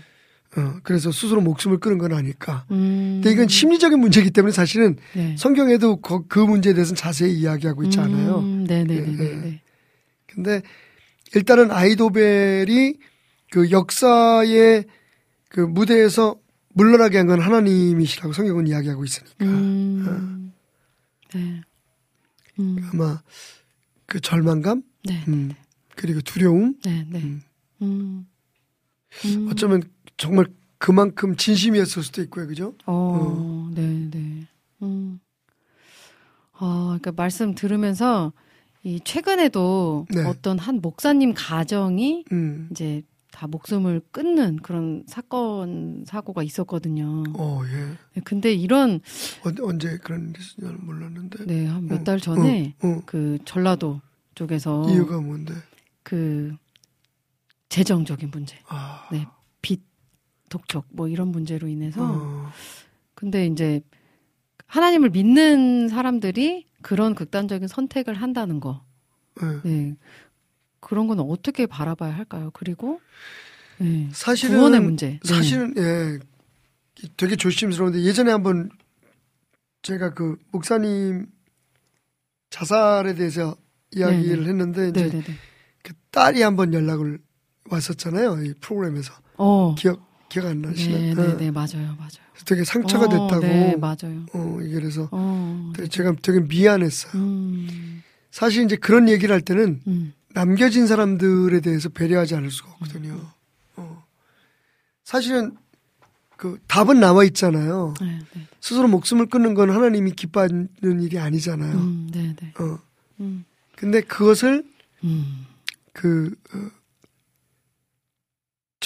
어, 그래서 스스로 목숨을 끊은 건 아닐까.
음.
근데 이건 심리적인 문제이기 때문에 사실은
네.
성경에도 그, 그 문제에 대해서는 자세히 이야기하고 있지 않아요.
음, 네, 네, 네,
예,
네,
예.
네.
근데 일단은 아이도벨이 그 역사의 그 무대에서 물러나게 한 건 하나님이시라고 성경은 이야기하고 있으니까
음. 네. 음.
아마 그 절망감,
네.
음, 그리고 두려움,
네, 네.
음.
음. 음.
어쩌면 정말 그만큼 진심이었을 수도 있고요, 그죠?
어, 네, 네. 음. 아, 그러니까 말씀 들으면서 이 최근에도
네.
어떤 한 목사님 가정이
음,
이제 다 목숨을 끊는 그런 사건 사고가 있었거든요.
어, 예.
네, 근데 이런
어, 언제 그런 일이 있었냐는 몰랐는데.
네, 한몇
어,
달 전에
어, 어.
그 전라도 쪽에서
이유가 뭔데?
그 재정적인 문제,
아,
네, 빚, 독촉 뭐 이런 문제로 인해서
어,
근데 이제 하나님을 믿는 사람들이 그런 극단적인 선택을 한다는 거,
예.
네, 그런 건 어떻게 바라봐야 할까요? 그리고 네,
사실은
구원의 문제, 네.
사실은 예 되게 조심스러운데 예전에 한번 제가 그 목사님 자살에 대해서 이야기를
네네.
했는데
네,
이제
네, 네.
그 딸이 한번 연락을 왔었잖아요 이 프로그램에서
어,
기억 기억 안 나시나요?
네,
예.
네, 네, 맞아요, 맞아요.
되게 상처가
어,
됐다고.
네, 맞아요.
어 이게 그래서
어,
되게 제가 되게 미안했어요.
음,
사실 이제 그런 얘기를 할 때는
음,
남겨진 사람들에 대해서 배려하지 않을 수가 없거든요. 어. 사실은 그 답은 나와 있잖아요.
네, 네,
스스로 목숨을 끊는 건 하나님이 기뻐하는 일이 아니잖아요.
음, 네, 네,
어.
음,
근데 그것을
음,
그 어,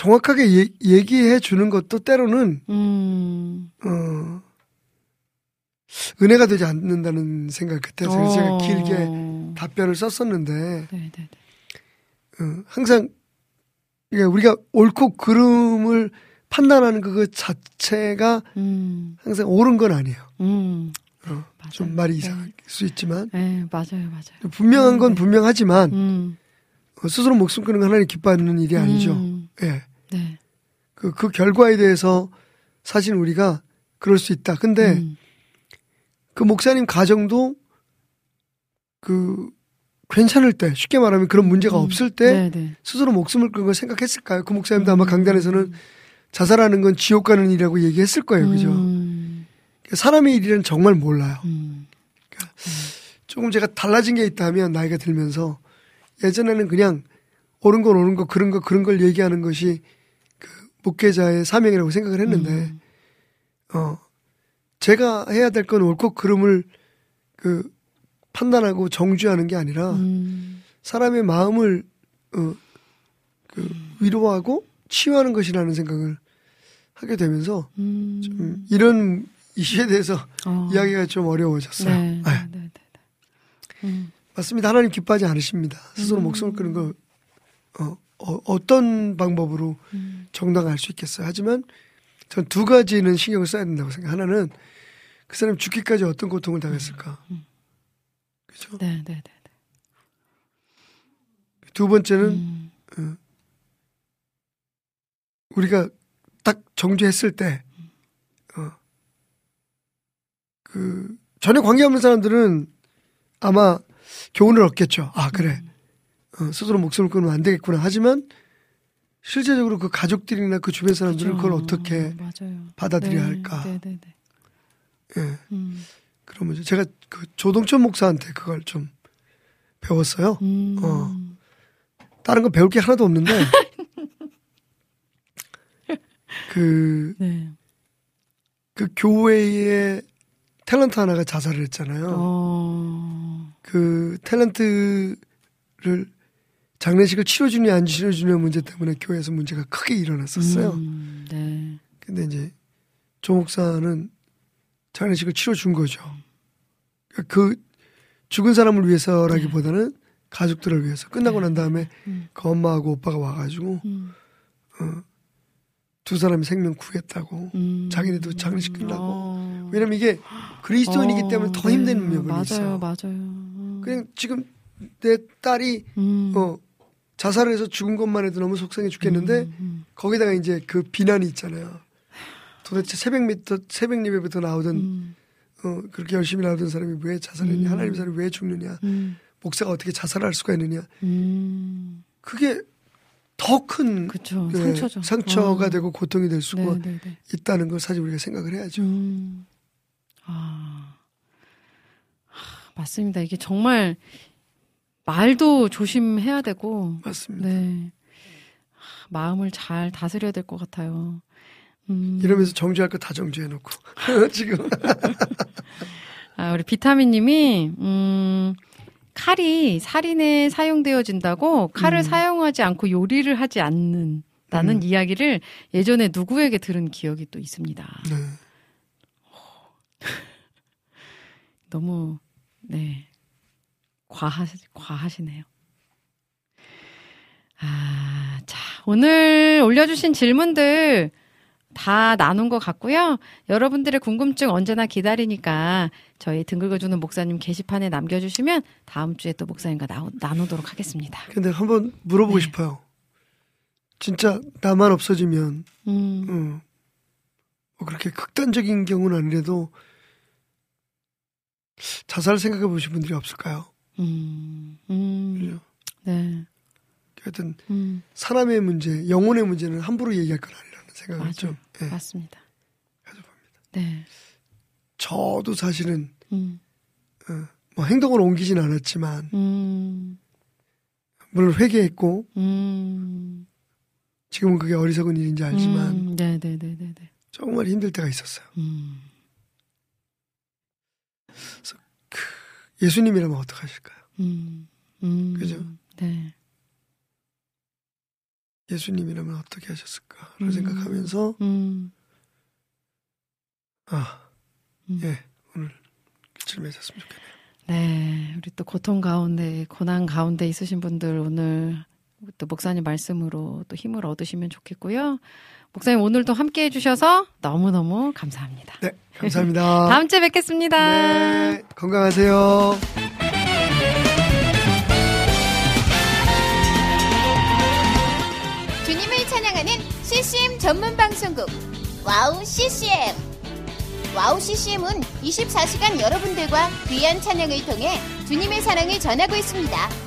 정확하게 얘- 얘기해 주는 것도 때로는
음,
어, 은혜가 되지 않는다는 생각 그때 서 제가 길게
어,
답변을 썼었는데
네, 네, 네.
어, 항상 그러니까 우리가 옳고 그름을 판단하는 그것 자체가
음,
항상 옳은 건 아니에요.
음,
어. 좀 말이
네.
이상할 수 있지만
네, 맞아요, 맞아요.
분명한 건
네.
분명하지만
음,
어, 스스로 목숨 끊는 건 하나님 기뻐하는 일이 아니죠.
음,
예.
네,
그, 그 결과에 대해서 사실 우리가 그럴 수 있다. 근데
음,
그 목사님 가정도 그 괜찮을 때 쉽게 말하면 그런 문제가
음,
없을 때
네, 네.
스스로 목숨을 끊은 걸 생각했을까요? 그 목사님도 아마
음.
강단에서는 자살하는 건 지옥 가는 일이라고 얘기했을 거예요. 그죠?
음,
사람의 일은 정말 몰라요.
음,
조금 제가 달라진 게 있다면 나이가 들면서 예전에는 그냥 옳은 건 옳은 거 그런 거 그런 걸 얘기하는 것이 그 목회자의 사명이라고 생각을 했는데
음,
어 제가 해야 될 건 옳고 그름을 그 판단하고 정죄하는 게 아니라
음,
사람의 마음을 어 그 위로하고 치유하는 것이라는 생각을 하게 되면서
음,
음, 이런 이슈에 대해서
어,
이야기가 좀 어려워졌어요.
네,
네.
네, 네, 네. 음,
맞습니다. 하나님 기뻐하지 않으십니다. 스스로
음.
목숨을 끊는 걸 어, 어, 떤 방법으로
음,
정당할 수 있겠어요. 하지만 전 두 가지는 신경을 써야 된다고 생각해요. 하나는 그 사람이 죽기까지 어떤 고통을 당했을까. 그죠?
네, 네, 네. 네.
두 번째는
음,
우리가 딱 정죄했을 때, 어, 그, 전혀 관계없는 사람들은 아마 교훈을 얻겠죠. 아, 그래. 어, 스스로 목숨을 끊으면 안 되겠구나. 하지만 실제적으로 그 가족들이나 그 주변 사람들은 그걸
그렇죠.
어떻게
맞아요.
받아들여야
네,
할까.
네, 네, 네.
예.
음,
그런 문제. 제가 그 조동천 목사한테 그걸 좀 배웠어요.
음,
어. 다른 건 배울 게 하나도 없는데, 그,
네.
그 교회의 탤런트 하나가 자살을 했잖아요.
어,
그 탤런트를 장례식을 치러주냐 안 치러주냐 문제 때문에 교회에서 문제가 크게 일어났었어요.
음, 네.
근데 이제 조 목사는 장례식을 치러준 거죠. 그러니까 그 죽은 사람을 위해서라기보다는 가족들을 위해서 끝나고 난 다음에
음,
그 엄마하고 오빠가 와가지고
음,
두 사람이 생명 구했다고
음.
자기네도 장례식 끝나고
어.
왜냐면 이게 그리스도인이기
어,
때문에 더
네.
힘든 면이
맞아요,
있어.
맞아요. 음.
그냥 지금 내 딸이
음.
어 자살을 해서 죽은 것만 해도 너무 속상해 죽겠는데
음, 음.
거기다가 이제 그 비난이 있잖아요. 도대체 새벽 밑터 새벽 예배부터 나오던
음.
어 그렇게 열심히 나오던 사람이 왜 자살했냐?
음.
하나님 사람이 왜 죽느냐?
음.
목사가 어떻게 자살할 수가 있느냐?
음.
그게 더큰
그쵸.
예. 상처가
어.
되고 고통이 될 수가
네, 네, 네.
있다는 걸 사실 우리가 생각을 해야죠.
음. 아. 하, 맞습니다. 이게 정말 말도 조심해야 되고,
맞습니다.
네. 하, 마음을 잘 다스려야 될 것 같아요. 음.
이러면서 정주할 거 다 정주해놓고 지금
아, 우리 비타민 님이, 음, 칼이 살인에 사용되어진다고 칼을
음.
사용하지 않고 요리를 하지 않는다는
음.
이야기를 예전에 누구에게 들은 기억이 또 있습니다.
네.
너무, 네. 과하, 과하시네요. 아, 자, 오늘 올려주신 질문들 다 나눈 것 같고요. 여러분들의 궁금증 언제나 기다리니까 저희 등 긁어주는 목사님 게시판에 남겨주시면 다음 주에 또 목사님과 나, 나누도록 하겠습니다.
근데 한번 물어보고
네.
싶어요. 진짜 나만 없어지면
음,
음, 뭐 그렇게 극단적인 경우는 아니래도 자살 생각해 보신 분들이 없을까요?
음, 음,
그죠?
네,
하여튼
음,
사람의 문제, 영혼의 문제는 함부로 얘기할 건 아니라는 생각을
맞아요.
좀 예,
맞습니다.
가져봅니다.
네,
저도 사실은
음,
뭐 행동을 옮기진 않았지만
음,
물론 회개했고
음,
지금은 그게 어리석은 일인지 알지만
음, 네, 네, 네, 네, 네.
정말 힘들 때가 있었어요.
음.
예수님이라면 어떡하실까요?
음, 음,
그죠?
네.
예수님이라면 어떻게 하셨을까를
음.
생각하면서
음,
아,
음.
예, 오늘 끝을 맺었으면 좋겠네요.
네. 우리 또 고통 가운데, 고난 가운데 있으신 분들 오늘 또 목사님 말씀으로 또 힘을 얻으시면 좋겠고요. 목사님 오늘도 함께 해주셔서 너무너무 감사합니다.
네, 감사합니다.
다음 주에 뵙겠습니다.
네, 건강하세요.
주님을 찬양하는 CCM 전문 방송국 와우 CCM 와우 CCM은 24시간 여러분들과 귀한 찬양을 통해 주님의 사랑을 전하고 있습니다.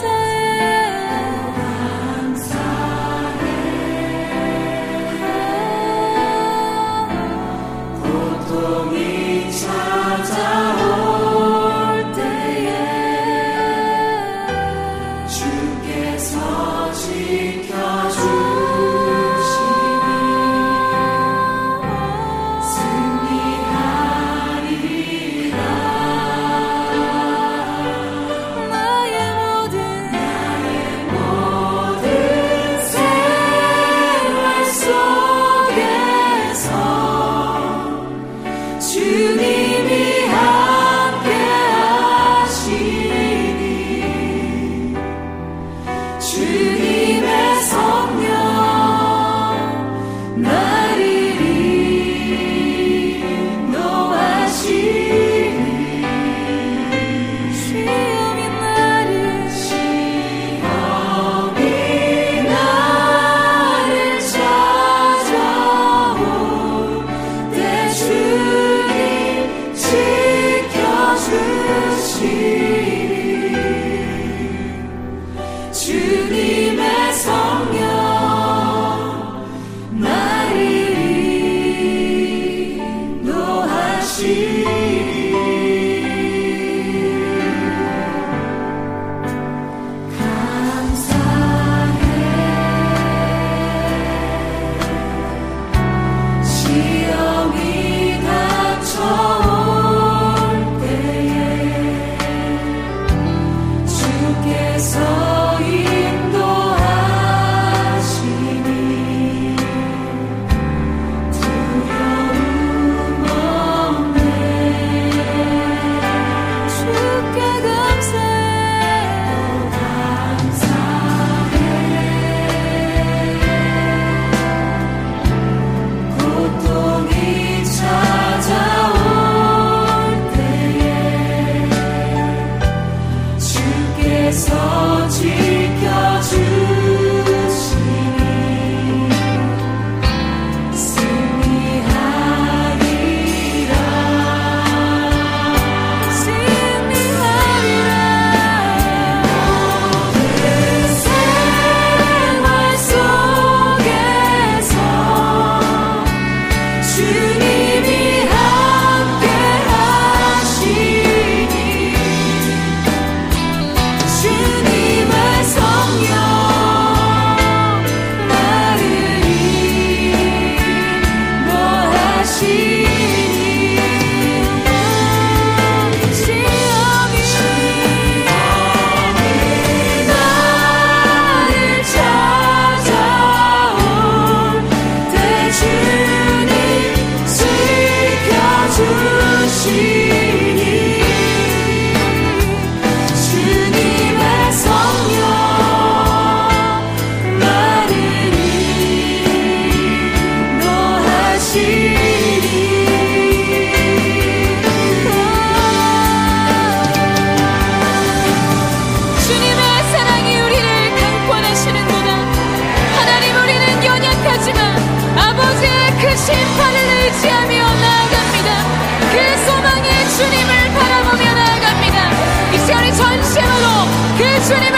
say 주님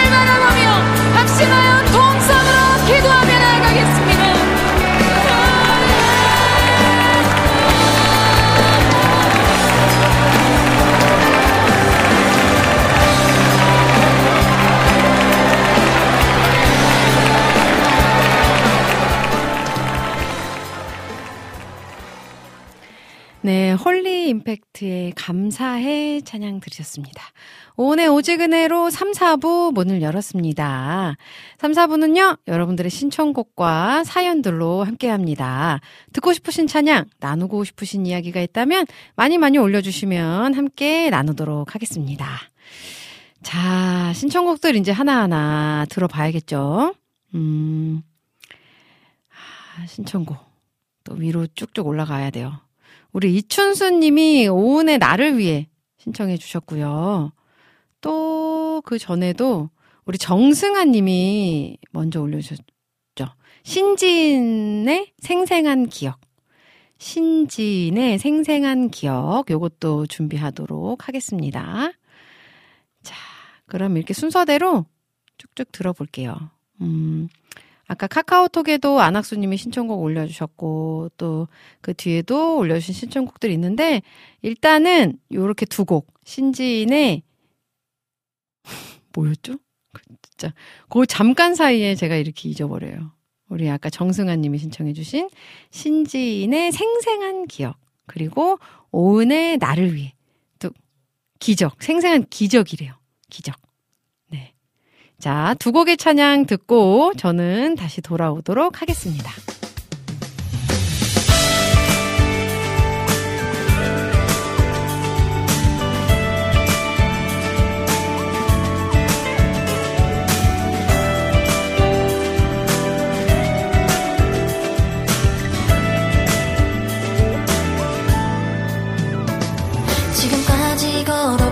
임팩트의 감사해 찬양 들으셨습니다. 오늘 오지근해로 3, 4부 문을 열었습니다. 3, 4부는요, 여러분들의 신청곡과 사연들로 함께 합니다. 듣고 싶으신 찬양, 나누고 싶으신 이야기가 있다면 많이 많이 올려주시면 함께 나누도록 하겠습니다. 자, 신청곡들 이제 하나하나 들어봐야겠죠? 음, 아, 신청곡. 또 위로 쭉쭉 올라가야 돼요. 우리 이춘수 님이 오은의 나를 위해 신청해 주셨고요. 또 그 전에도 우리 정승아 님이 먼저 올려주셨죠. 신진의 생생한 기억. 신진의 생생한 기억. 요것도 준비하도록 하겠습니다. 자, 그럼 이렇게 순서대로 쭉쭉 들어볼게요. 음, 아까 카카오톡에도 안학수님이 신청곡 올려주셨고, 또 그 뒤에도 올려주신 신청곡들이 있는데, 일단은 요렇게 두 곡. 신지인의, 뭐였죠? 그 진짜, 그 잠깐 사이에 제가 이렇게 잊어버려요. 우리 아까 정승아님이 신청해주신 신지인의 생생한 기억. 그리고 오은의 나를 위해. 또, 기적. 생생한 기적이래요. 기적. 네. 자, 두 곡의 찬양 듣고 저는 다시 돌아오도록 하겠습니다.
지금까지 걸어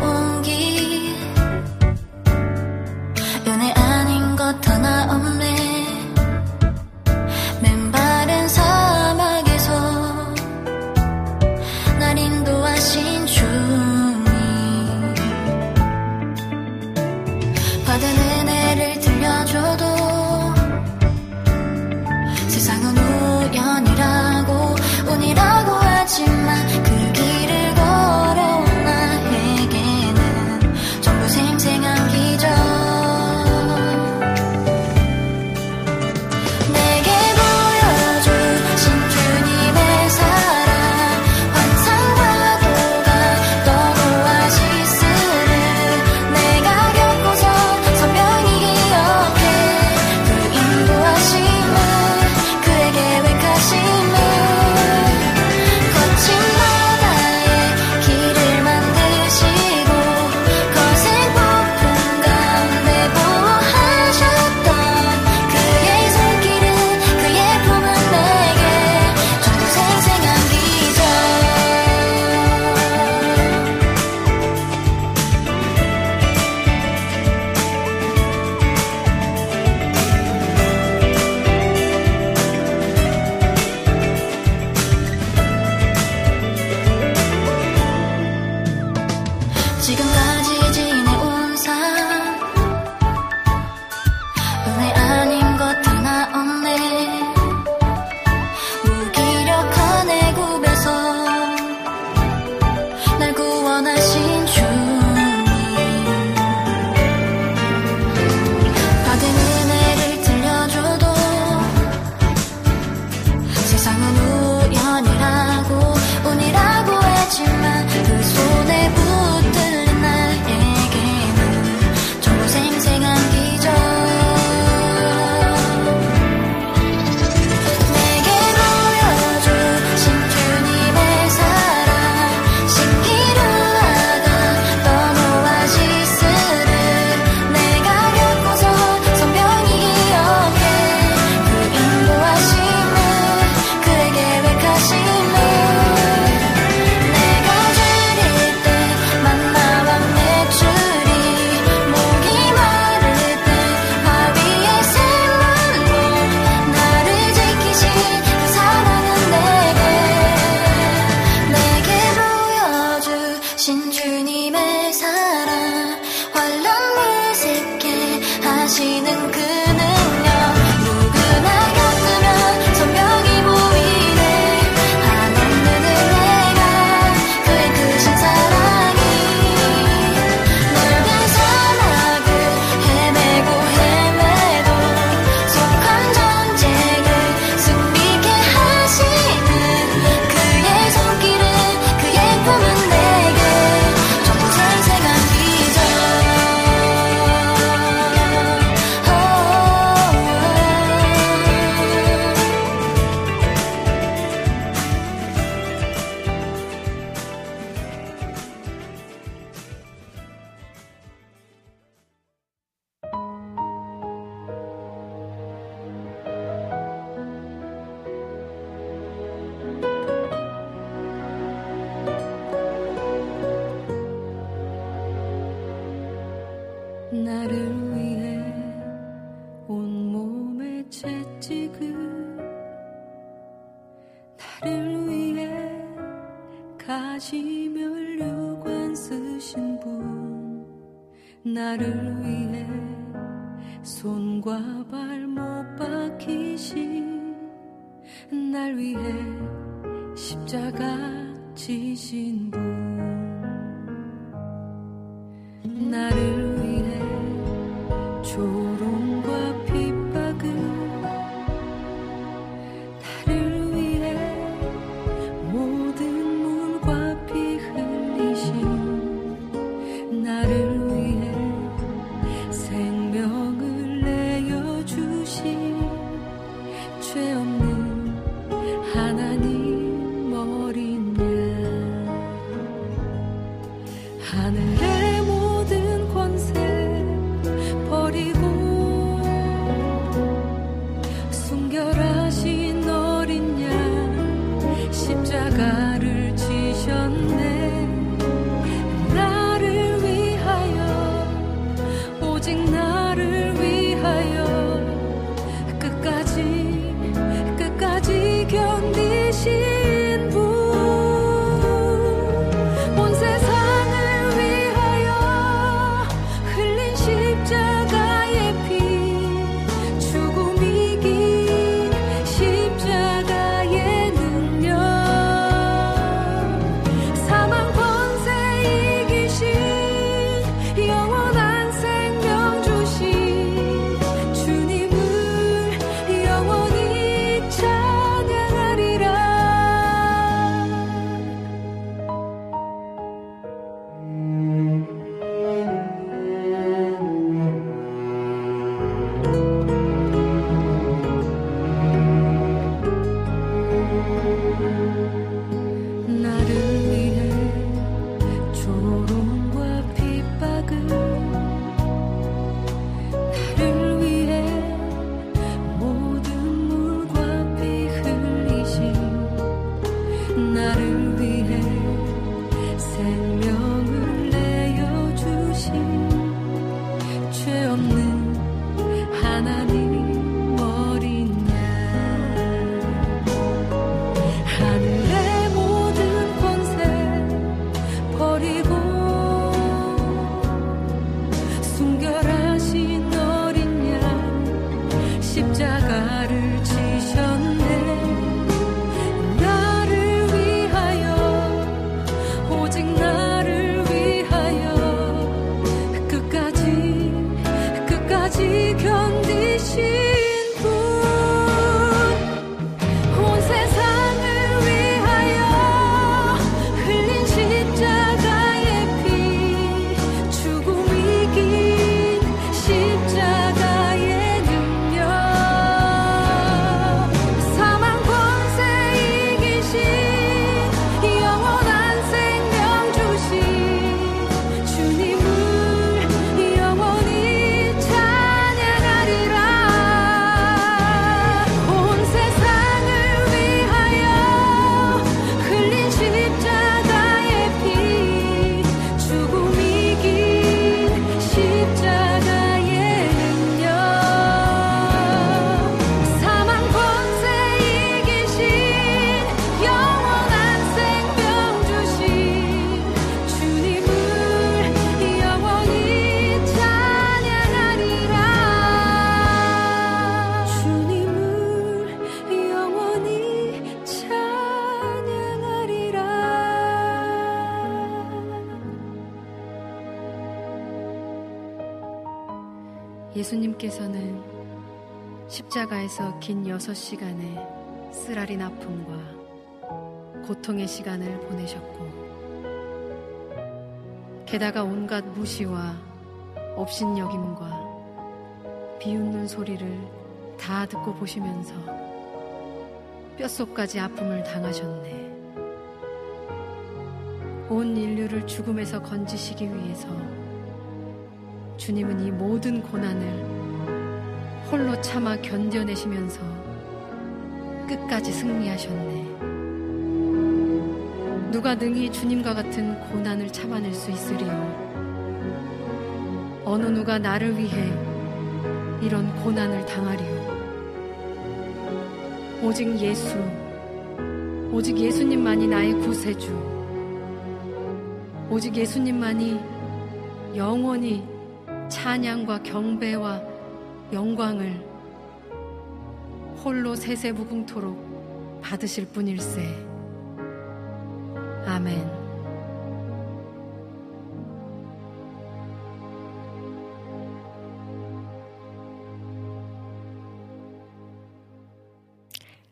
그래서
긴
6시간의 쓰라린 아픔과 고통의 시간을 보내셨고, 게다가 온갖 무시와 업신여김과 비웃는 소리를 다 듣고 보시면서 뼛속까지 아픔을 당하셨네. 온 인류를 죽음에서 건지시기 위해서 주님은 이 모든 고난을 홀로 참아 견뎌내시면서 끝까지 승리하셨네. 누가 능히 주님과 같은 고난을 참아낼 수 있으리요. 어느 누가 나를 위해 이런 고난을 당하리요. 오직 예수, 오직 예수님만이 나의 구세주,
오직 예수님만이 영원히 찬양과 경배와 영광을 홀로 세세무궁토록 받으실 분일세. 아멘.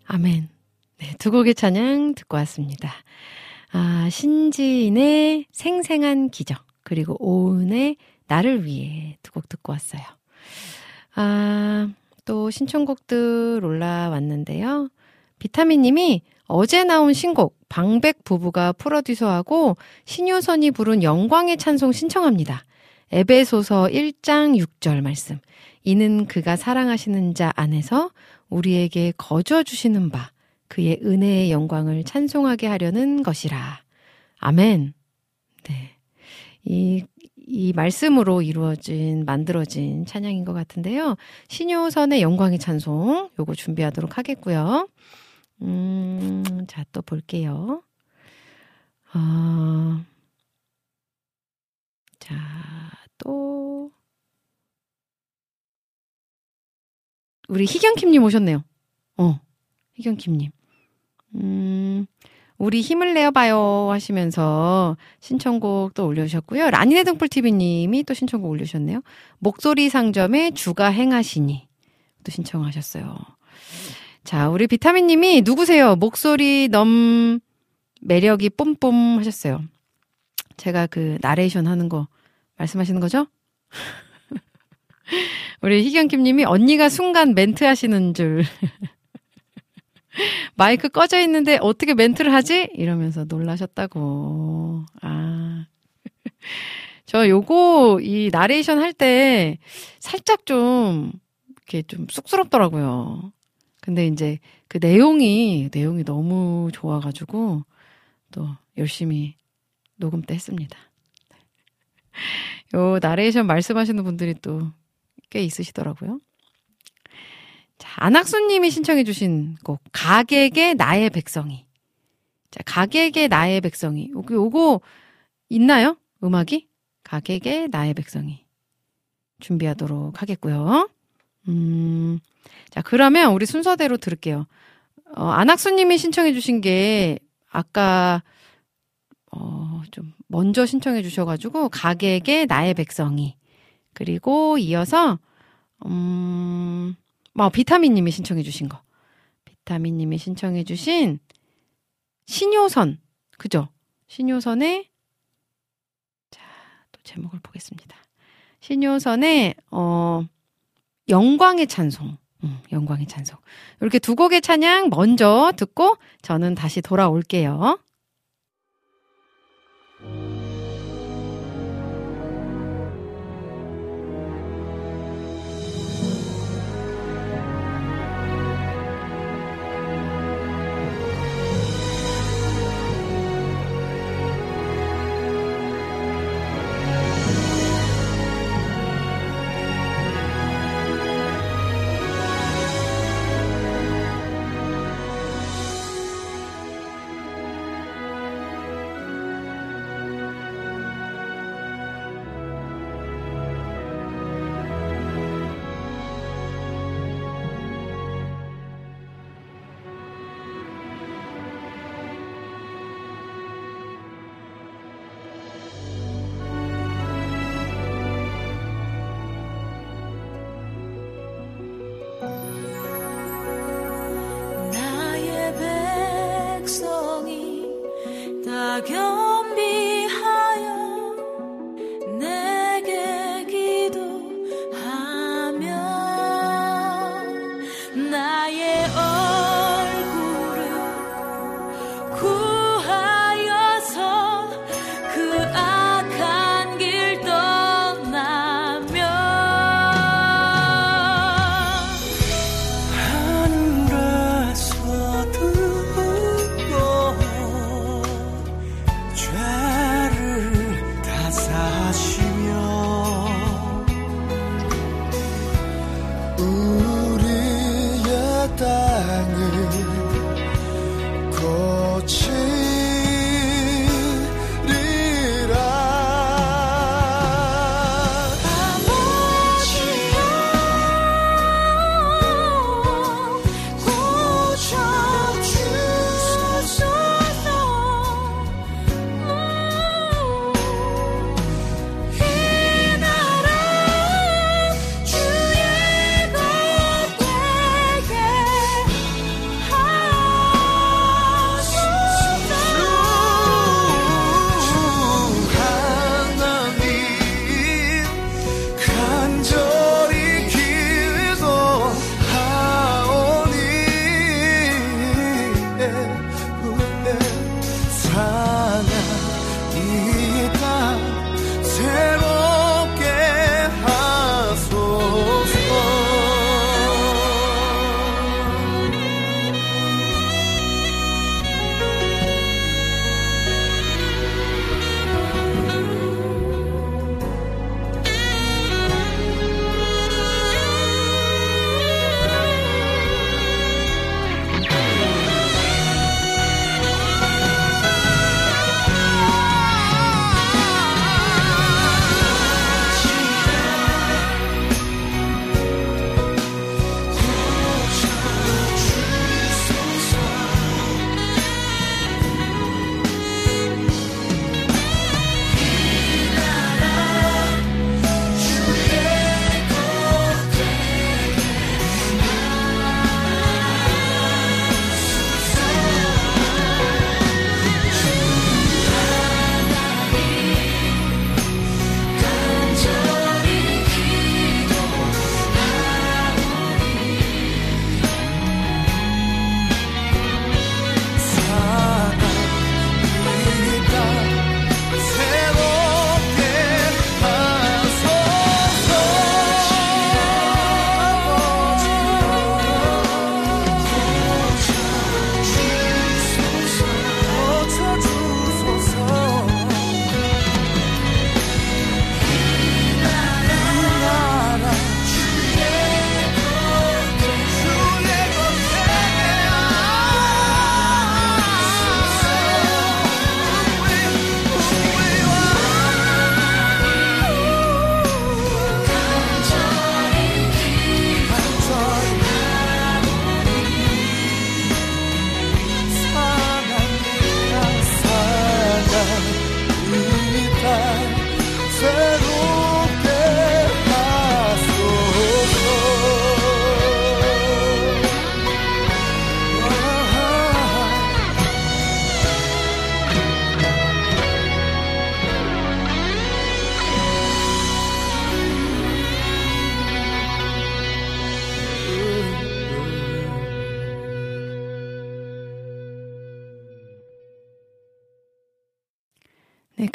아멘. 네, 두 곡의 찬양 듣고 왔습니다. 아, 신지인의 생생한 기적, 그리고 오은의 나를 위해 두 곡 듣고 왔어요. 아, 또 신청곡들 올라왔는데요. 비타민 님이 어제 나온 신곡 방백 부부가 프로듀서하고 신효선이 부른 영광의 찬송 신청합니다. 에베소서 1장 6절 말씀. 이는 그가 사랑하시는 자 안에서 우리에게 거저 주시는 바 그의 은혜의 영광을 찬송하게 하려는 것이라. 아멘. 네. 이, 이 말씀으로 이루어진, 만들어진 찬양인 것 같은데요. 신효선의 영광의 찬송, 요거 준비하도록 하겠고요. 음, 자, 또 볼게요. 어, 자, 또, 우리 희경킴님 오셨네요. 어, 희경킴님. 음, 우리 힘을 내어봐요 하시면서 신청곡 또 올려주셨고요. 라니네 등불TV님이 또 신청곡 올려주셨네요. 목소리 상점의 주가 행하시니 또 신청하셨어요. 자, 우리 비타민님이 누구세요? 목소리 넘 매력이 뽐뽐 하셨어요. 제가 그 나레이션 하는 거 말씀하시는 거죠? 우리 희경김님이 언니가 순간 멘트 하시는 줄. 마이크 꺼져 있는데 어떻게 멘트를 하지? 이러면서 놀라셨다고. 아. 저 요거, 이 나레이션 할 때 살짝 좀, 이렇게 좀 쑥스럽더라고요. 근데 이제 그 내용이, 내용이 너무 좋아 가지고 또 열심히 녹음 때 했습니다. 요 나레이션 말씀하시는 분들이 또 꽤 있으시더라고요. 자, 안학수님이 신청해주신 곡, 가객의 나의 백성이. 자, 가객의 나의 백성이. 요거, 요거 있나요? 음악이? 가객의 나의 백성이. 준비하도록 하겠고요. 음, 자, 그러면 우리 순서대로 들을게요. 어, 안학수님이 신청해주신 게, 아까, 어, 좀, 먼저 신청해주셔가지고, 가객의 나의 백성이. 그리고 이어서, 음, 뭐, 비타민님이 신청해주신 거. 비타민님이 신청해주신 신효선. 그죠? 신효선의, 자, 또 제목을 보겠습니다. 신효선의, 어, 영광의 찬송. 음, 영광의 찬송. 이렇게 두 곡의 찬양 먼저 듣고 저는 다시 돌아올게요.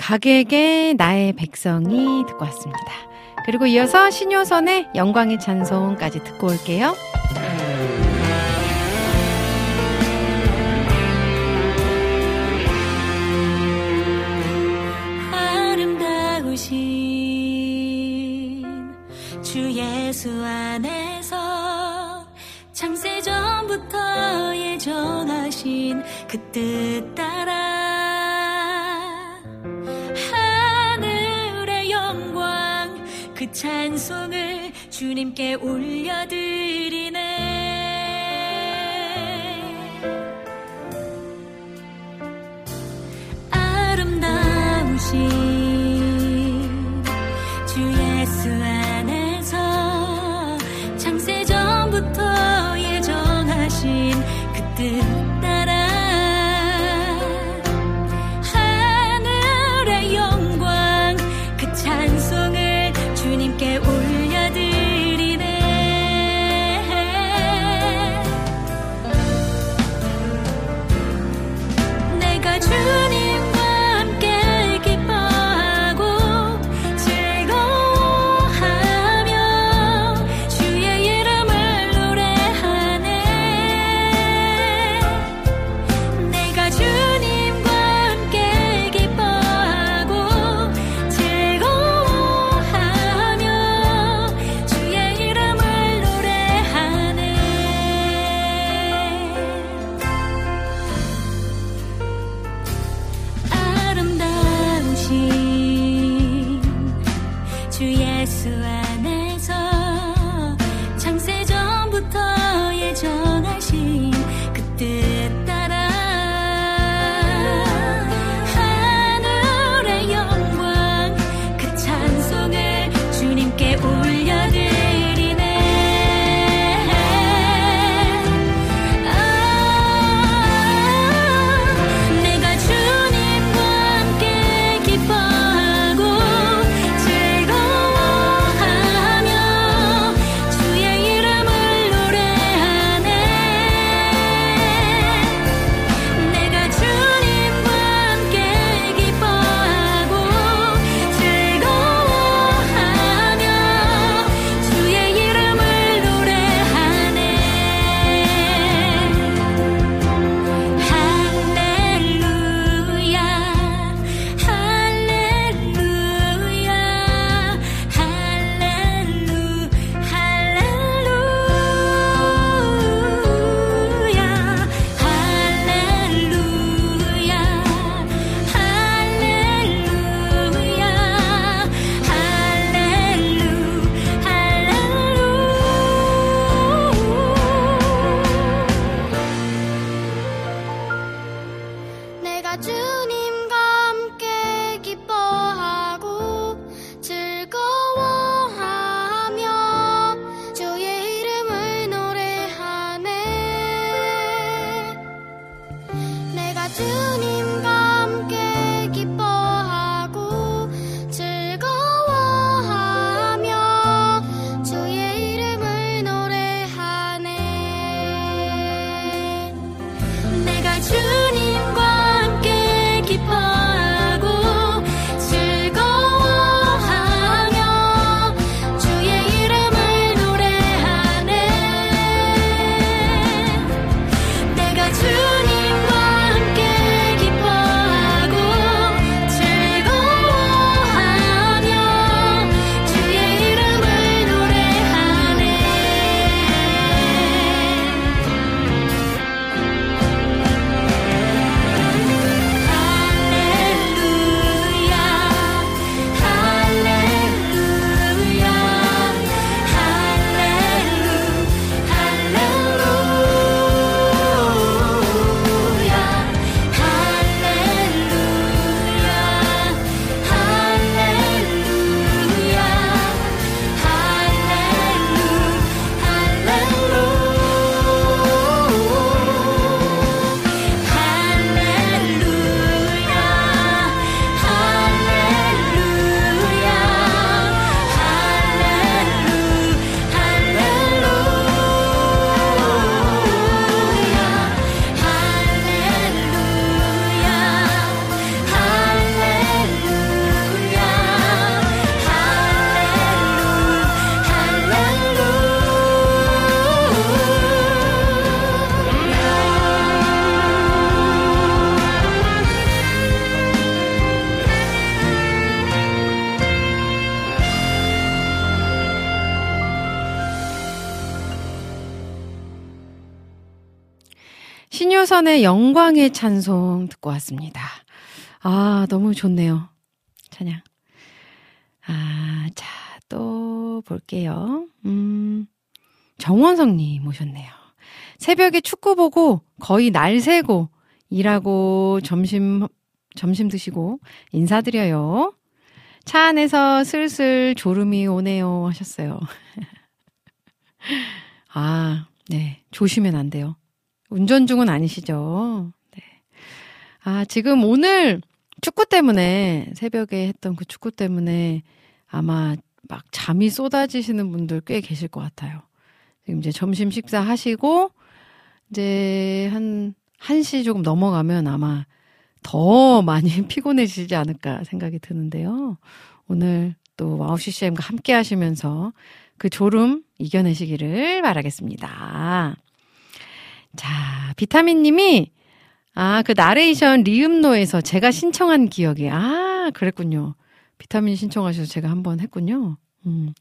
가객의 나의 백성이 듣고 왔습니다. 그리고 이어서 신효선의 영광의 찬송까지 듣고 올게요.
아름다우신 주 예수 안에서 창세 전부터 예정하신 그 뜻 따라 그 찬송을 주님께 올려드리네. 아름다우신
신효선의 영광의 찬송 듣고 왔습니다. 아, 너무 좋네요. 찬양. 아, 자, 또 볼게요. 음, 정원성님 오셨네요. 새벽에 축구 보고 거의 날 새고 일하고 점심, 점심 드시고 인사드려요. 차 안에서 슬슬 졸음이 오네요 하셨어요. 아, 네. 조심면 안 돼요. 운전 중은 아니시죠? 네. 아, 지금 오늘 축구 때문에 새벽에 했던 그 축구 때문에 아마 막 잠이 쏟아지시는 분들 꽤 계실 것 같아요. 지금 이제 점심 식사 하시고 이제 한 1시 조금 넘어가면 아마 더 많이 피곤해지지 않을까 생각이 드는데요. 오늘 또 와우 CCM과 함께 하시면서 그 졸음 이겨내시기를 바라겠습니다. 자, 비타민 님이 아, 그 나레이션 리음노에서 제가 신청한 기억이 아, 그랬군요. 비타민 신청하셔서 제가 한번 했군요. 음.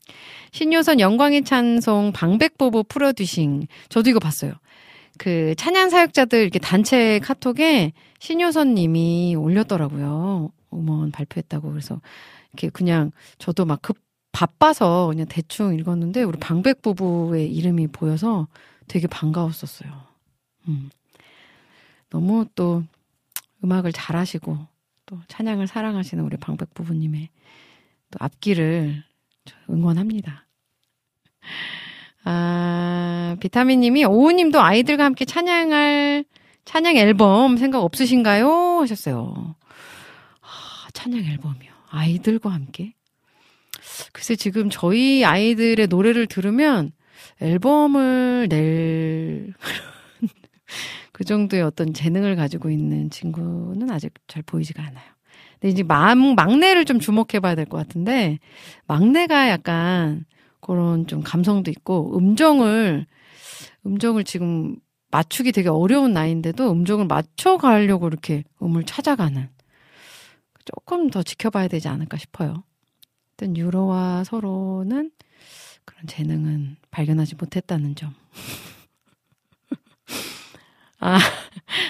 신요선 영광의 찬송 방백보보 프로듀싱. 저도 이거 봤어요. 그 찬양 사역자들 이렇게 단체 카톡에 신효선 님이 올렸더라고요. 음원 발표했다고. 그래서 이렇게 그냥 저도 막 급 바빠서 그냥 대충 읽었는데 우리 방백 부부의 이름이 보여서 되게 반가웠었어요. 음. 너무 또 음악을 잘하시고 또 찬양을 사랑하시는 우리 방백 부부님의 또 앞길을 응원합니다. 아, 비타민 님이 오우 님도 아이들과 함께 찬양할 찬양 앨범 생각 없으신가요? 하셨어요. 아, 찬양 앨범이요. 아이들과 함께? 글쎄 지금 저희 아이들의 노래를 들으면 앨범을 낼 그 정도의 어떤 재능을 가지고 있는 친구는 아직 잘 보이지가 않아요. 근데 이제 막, 막내를 좀 주목해 봐야 될 것 같은데, 막내가 약간 그런 좀 감성도 있고, 음정을, 음정을 지금 맞추기 되게 어려운 나이인데도 음정을 맞춰가려고 이렇게 음을 찾아가는. 조금 더 지켜봐야 되지 않을까 싶어요. 일단 유로와 서로는 그런 재능은 발견하지 못했다는 점. 아,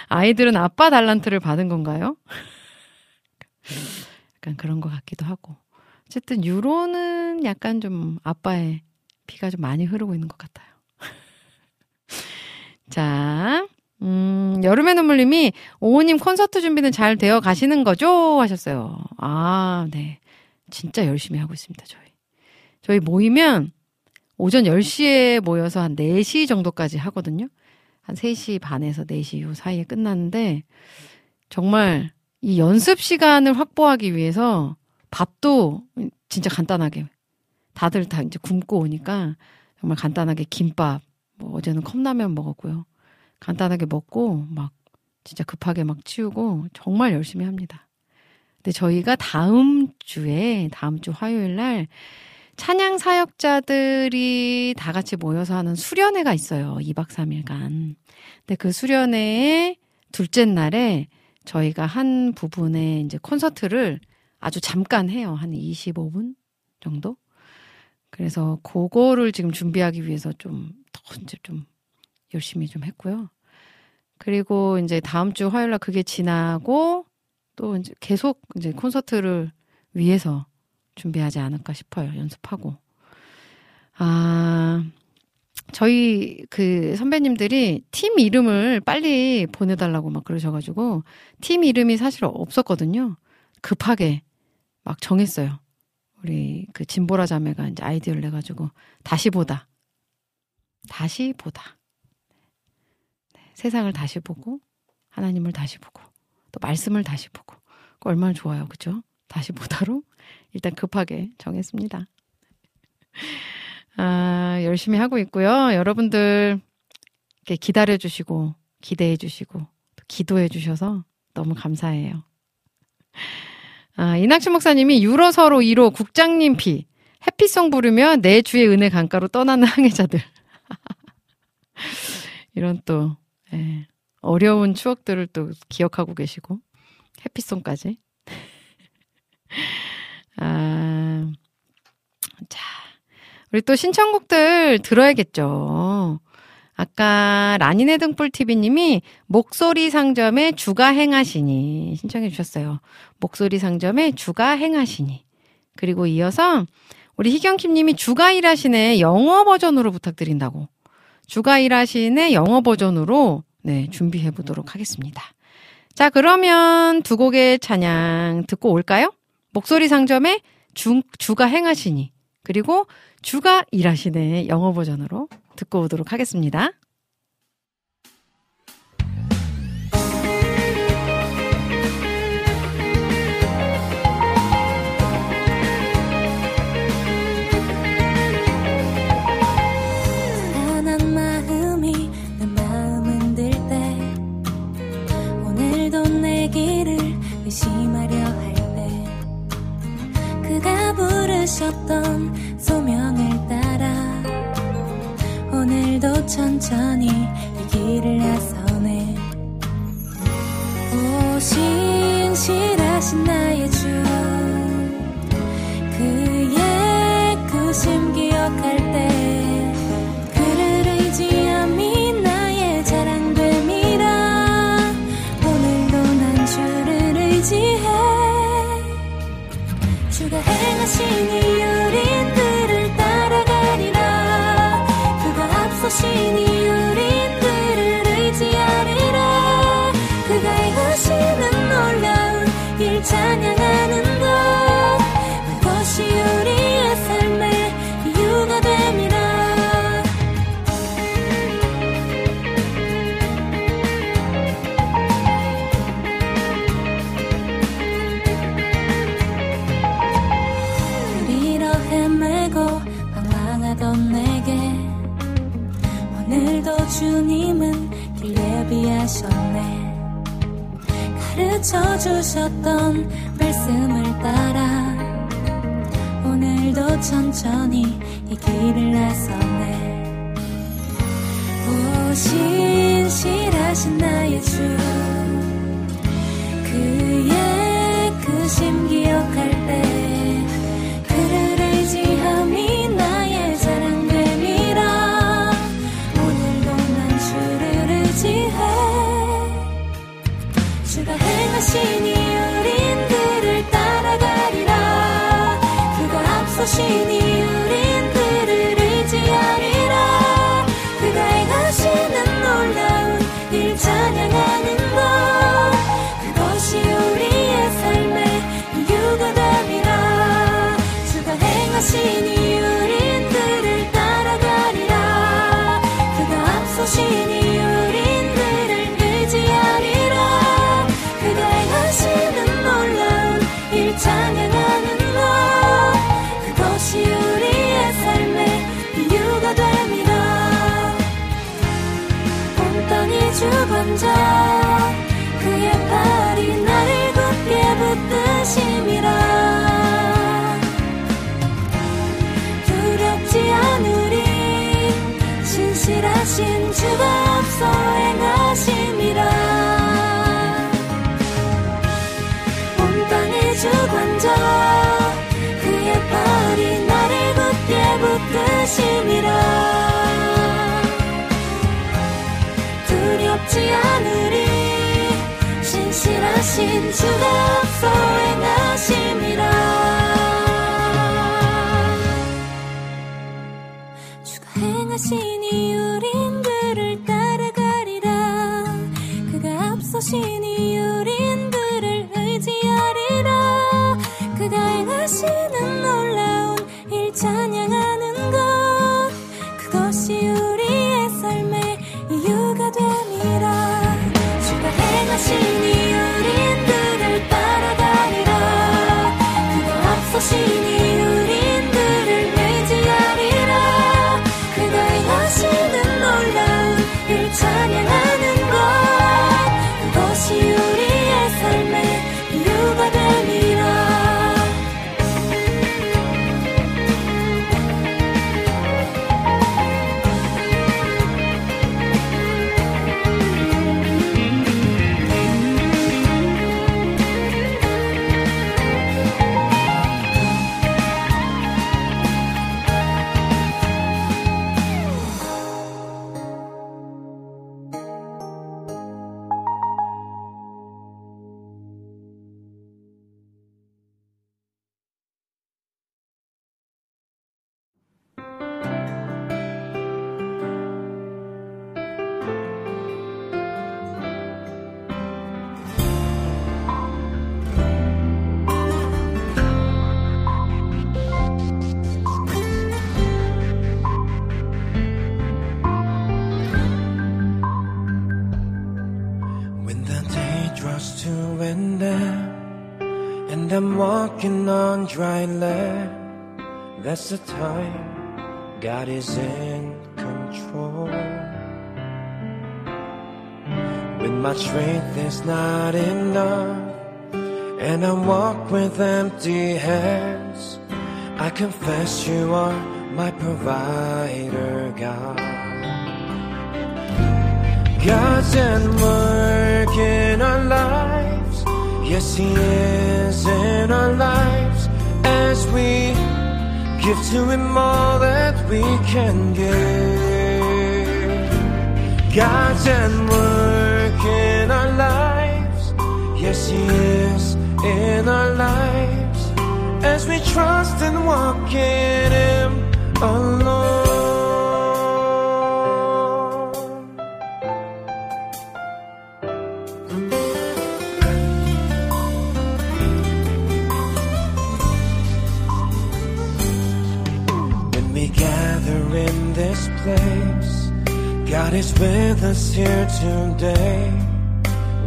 아이들은 아빠 달란트를 받은 건가요? 약간 그런 것 같기도 하고. 어쨌든 유로는 약간 좀 아빠의 피가 좀 많이 흐르고 있는 것 같아요. 자, 음, 여름의 눈물님이 오호님 콘서트 준비는 잘 되어 가시는 거죠? 하셨어요. 아, 네. 진짜 열심히 하고 있습니다, 저희. 저희 모이면 오전 10시에 모여서 한 4시 정도까지 하거든요. 한 3시 반에서 4시 요 사이에 끝났는데 정말 이 연습 시간을 확보하기 위해서 밥도 진짜 간단하게 다들 다 이제 굶고 오니까 정말 간단하게 김밥, 뭐 어제는 컵라면 먹었고요. 간단하게 먹고 막 진짜 급하게 막 치우고 정말 열심히 합니다. 근데 저희가 다음 주에 다음 주 화요일 날 찬양 사역자들이 다 같이 모여서 하는 수련회가 있어요. 2박 3일간. 근데 그 수련회의 둘째 날에 저희가 한 부분의 이제 콘서트를 아주 잠깐 해요. 한 25분 정도? 그래서 그거를 지금 준비하기 위해서 좀 더 이제 좀 열심히 좀 했고요. 그리고 이제 다음 주 화요일 날 그게 지나고 또 이제 계속 이제 콘서트를 위해서 준비하지 않을까 싶어요. 연습하고. 아, 저희 그 선배님들이 팀 이름을 빨리 보내달라고 막 그러셔가지고 팀 이름이 사실 없었거든요. 급하게 막 정했어요. 우리 그 진보라 자매가 이제 아이디어를 내가지고 다시 보다. 다시 보다. 네, 세상을 다시 보고 하나님을 다시 보고 또 말씀을 다시 보고 얼마나 좋아요. 그죠? 다시 보다로 일단 급하게 정했습니다. 아, 열심히 하고 있고요. 여러분들 이렇게 기다려 주시고 기대해 주시고 기도해 주셔서 너무 감사해요. 아, 이낙춘 목사님이 유로서로 1호 국장님 피 해피송 부르며 내 주의 은혜 강가로 떠나는 항해자들. 이런 또 예, 어려운 추억들을 또 기억하고 계시고 해피송까지. 아, 자, 우리 또 신청곡들 들어야겠죠. 아까 라니네 등불TV님이 목소리 상점에 주가 행하시니 신청해 주셨어요. 목소리 상점에 주가 행하시니. 그리고 이어서 우리 희경킴님이 주가 일하시네 영어 버전으로 부탁드린다고. 주가 일하시네 영어 버전으로 네, 준비해 보도록 하겠습니다. 자, 그러면 두 곡의 찬양 듣고 올까요? 목소리 상점에 주, 주가 행하시니. 그리고 주가 일하시네 영어 버전으로 듣고 오도록 하겠습니다.
부르셨던 소명을 따라 오늘도 천천히 이 길을 나서네. 오 신실하신 나의 주 그의 구심 기억할 때 그를 주가 행하신 이 가르쳐 주셨던 말씀을 따라 오늘도 천천히 이 길을 나서네. 오 신실하신 나의 주 그의 그심 기억할 때 행 주관자 그의 팔이 나를 굳게 붙드심이라. 두렵지 않으리 신실하신 주가 앞서 행하심이라. 온 땅의 주관자 그의 팔이 나를 굳게 붙드심이라 지 않으리. 신실하신 주가 앞서 행하심이라 주가 행하신 이유린
the time God is in control. When my strength is not enough, and I walk with empty hands, I confess you are my provider, God. God's at work in our lives. Yes, He is in our lives as we give to Him all that we can give. God's at work in our lives. Yes, He is in our lives as we trust and walk in Him alone. Place, God is with us here today.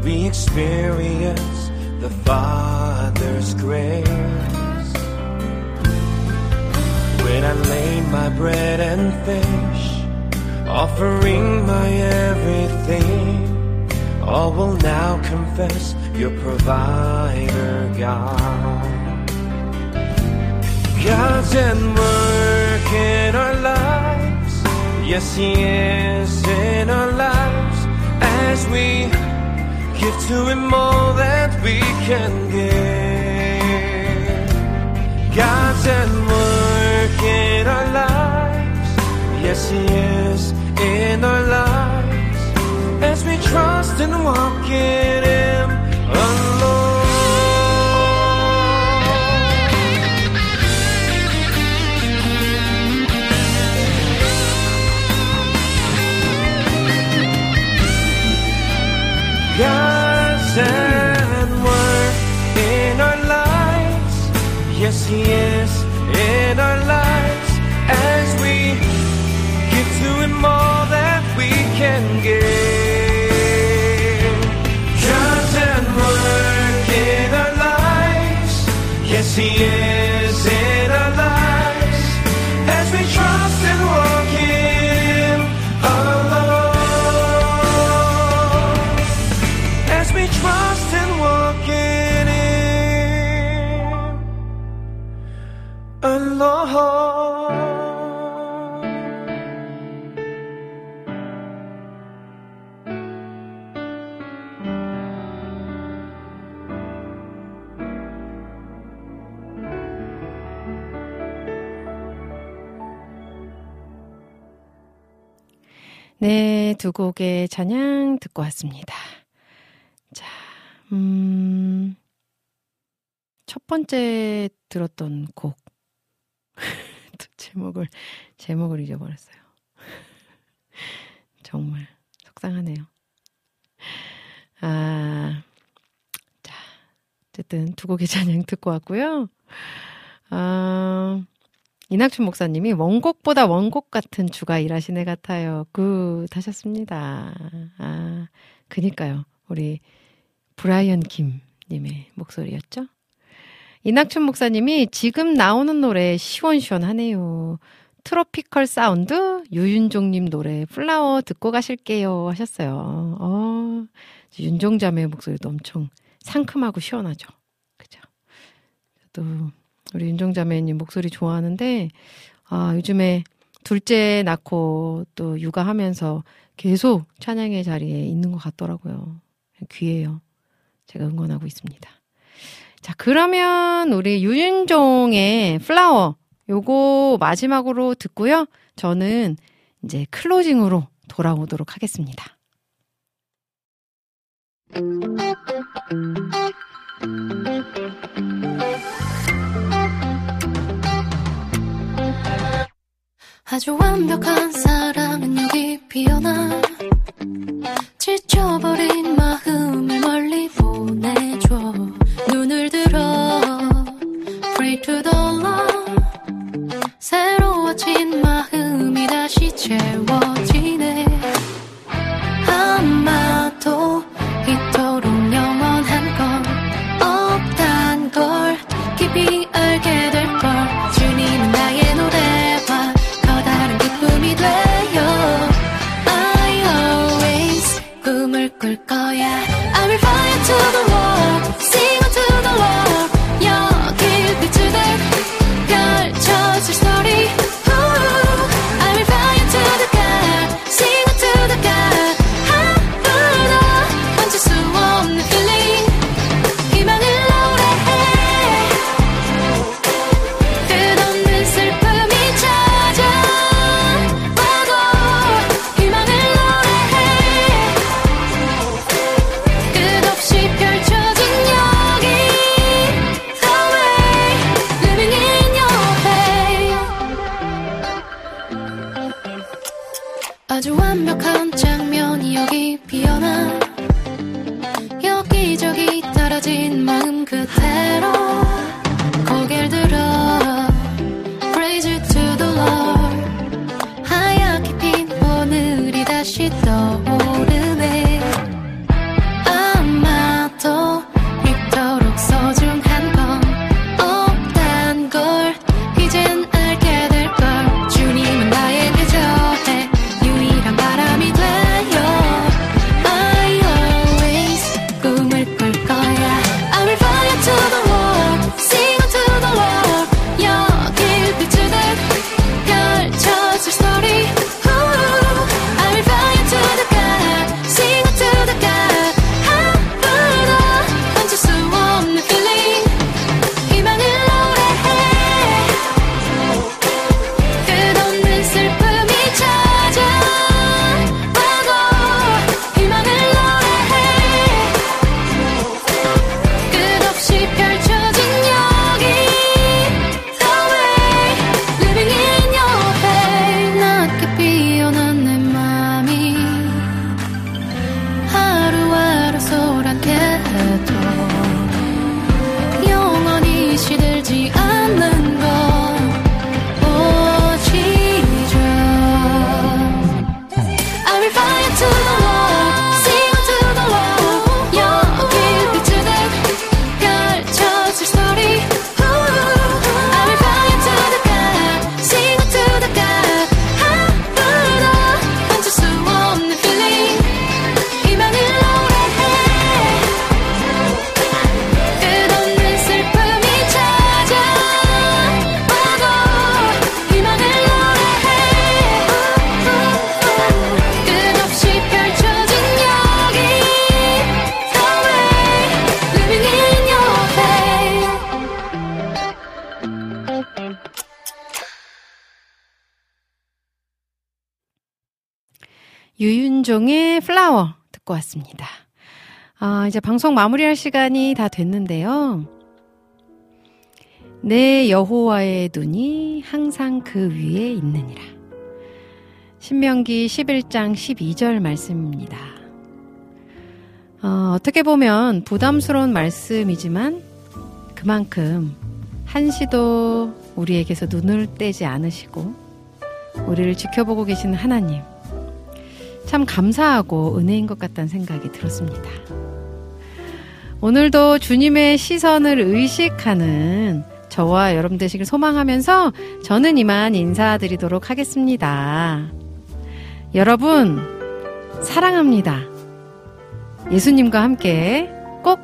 We experience the Father's grace. When I lay my bread and fish, offering my everything, all will now confess your provider, God. God's at work in our lives. Yes, He is in our lives as we give to Him all that we can give. God's at work in our lives. Yes, He is in our lives as we trust and walk in Him and I
네, 두 곡의 찬양 듣고 왔습니다. 자, 음, 첫 번째 들었던 곡. 또 제목을, 제목을 잊어버렸어요. 정말 속상하네요. 아, 자, 어쨌든 두 곡의 찬양 듣고 왔고요. 아, 이낙춘 목사님이 원곡보다 원곡 같은 주가 일하시네 같아요. Good 하셨습니다. 아, 그니까요. 우리 브라이언 김님의 목소리였죠? 이낙춘 목사님이 지금 나오는 노래 시원시원하네요. tropical sound 유윤종님 노래 Flower 듣고 가실게요 하셨어요. 어, 윤종자매의 목소리도 엄청 상큼하고 시원하죠. 그죠? 또 우리 윤종자매님 목소리 좋아하는데 아 요즘에 둘째 낳고 또 육아하면서 계속 찬양의 자리에 있는 것 같더라고요. 귀해요. 제가 응원하고 있습니다. 자, 그러면 우리 유윤종의 플라워 요거 마지막으로 듣고요. 저는 이제 클로징으로 돌아오도록 하겠습니다.
아주 완벽한 사랑은 여기 피어나 지쳐버린 마음을 멀리 보내줘. 눈을 들어. Pray to the Lord 새로워진 마음이 다시 채워지네
왔습니다. 아, 이제 방송 마무리할 시간이 다 됐는데요. 내 여호와의 눈이 항상 그 위에 있느니라. 신명기 11장 12절 말씀입니다. 어, 어떻게 보면 부담스러운 말씀이지만 그만큼 한시도 우리에게서 눈을 떼지 않으시고 우리를 지켜보고 계시는 하나님. 참 감사하고 은혜인 것 같다는 생각이 들었습니다. 오늘도 주님의 시선을 의식하는 저와 여러분 되시길 소망하면서 저는 이만 인사드리도록 하겠습니다. 여러분, 사랑합니다. 예수님과 함께 꼭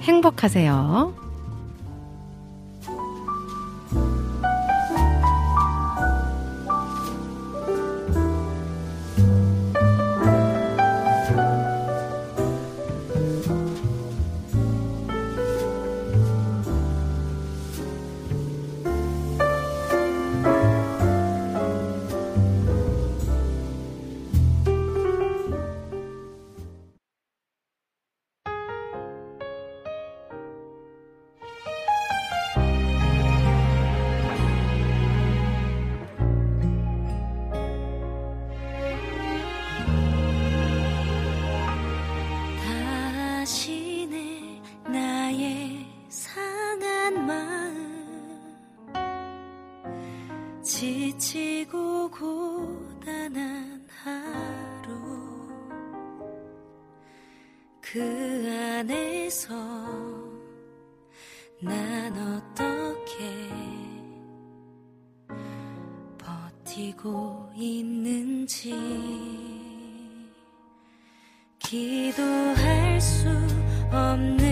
행복하세요.
그 안에서 난 어떻게 버티고 있는지 기도할 수 없는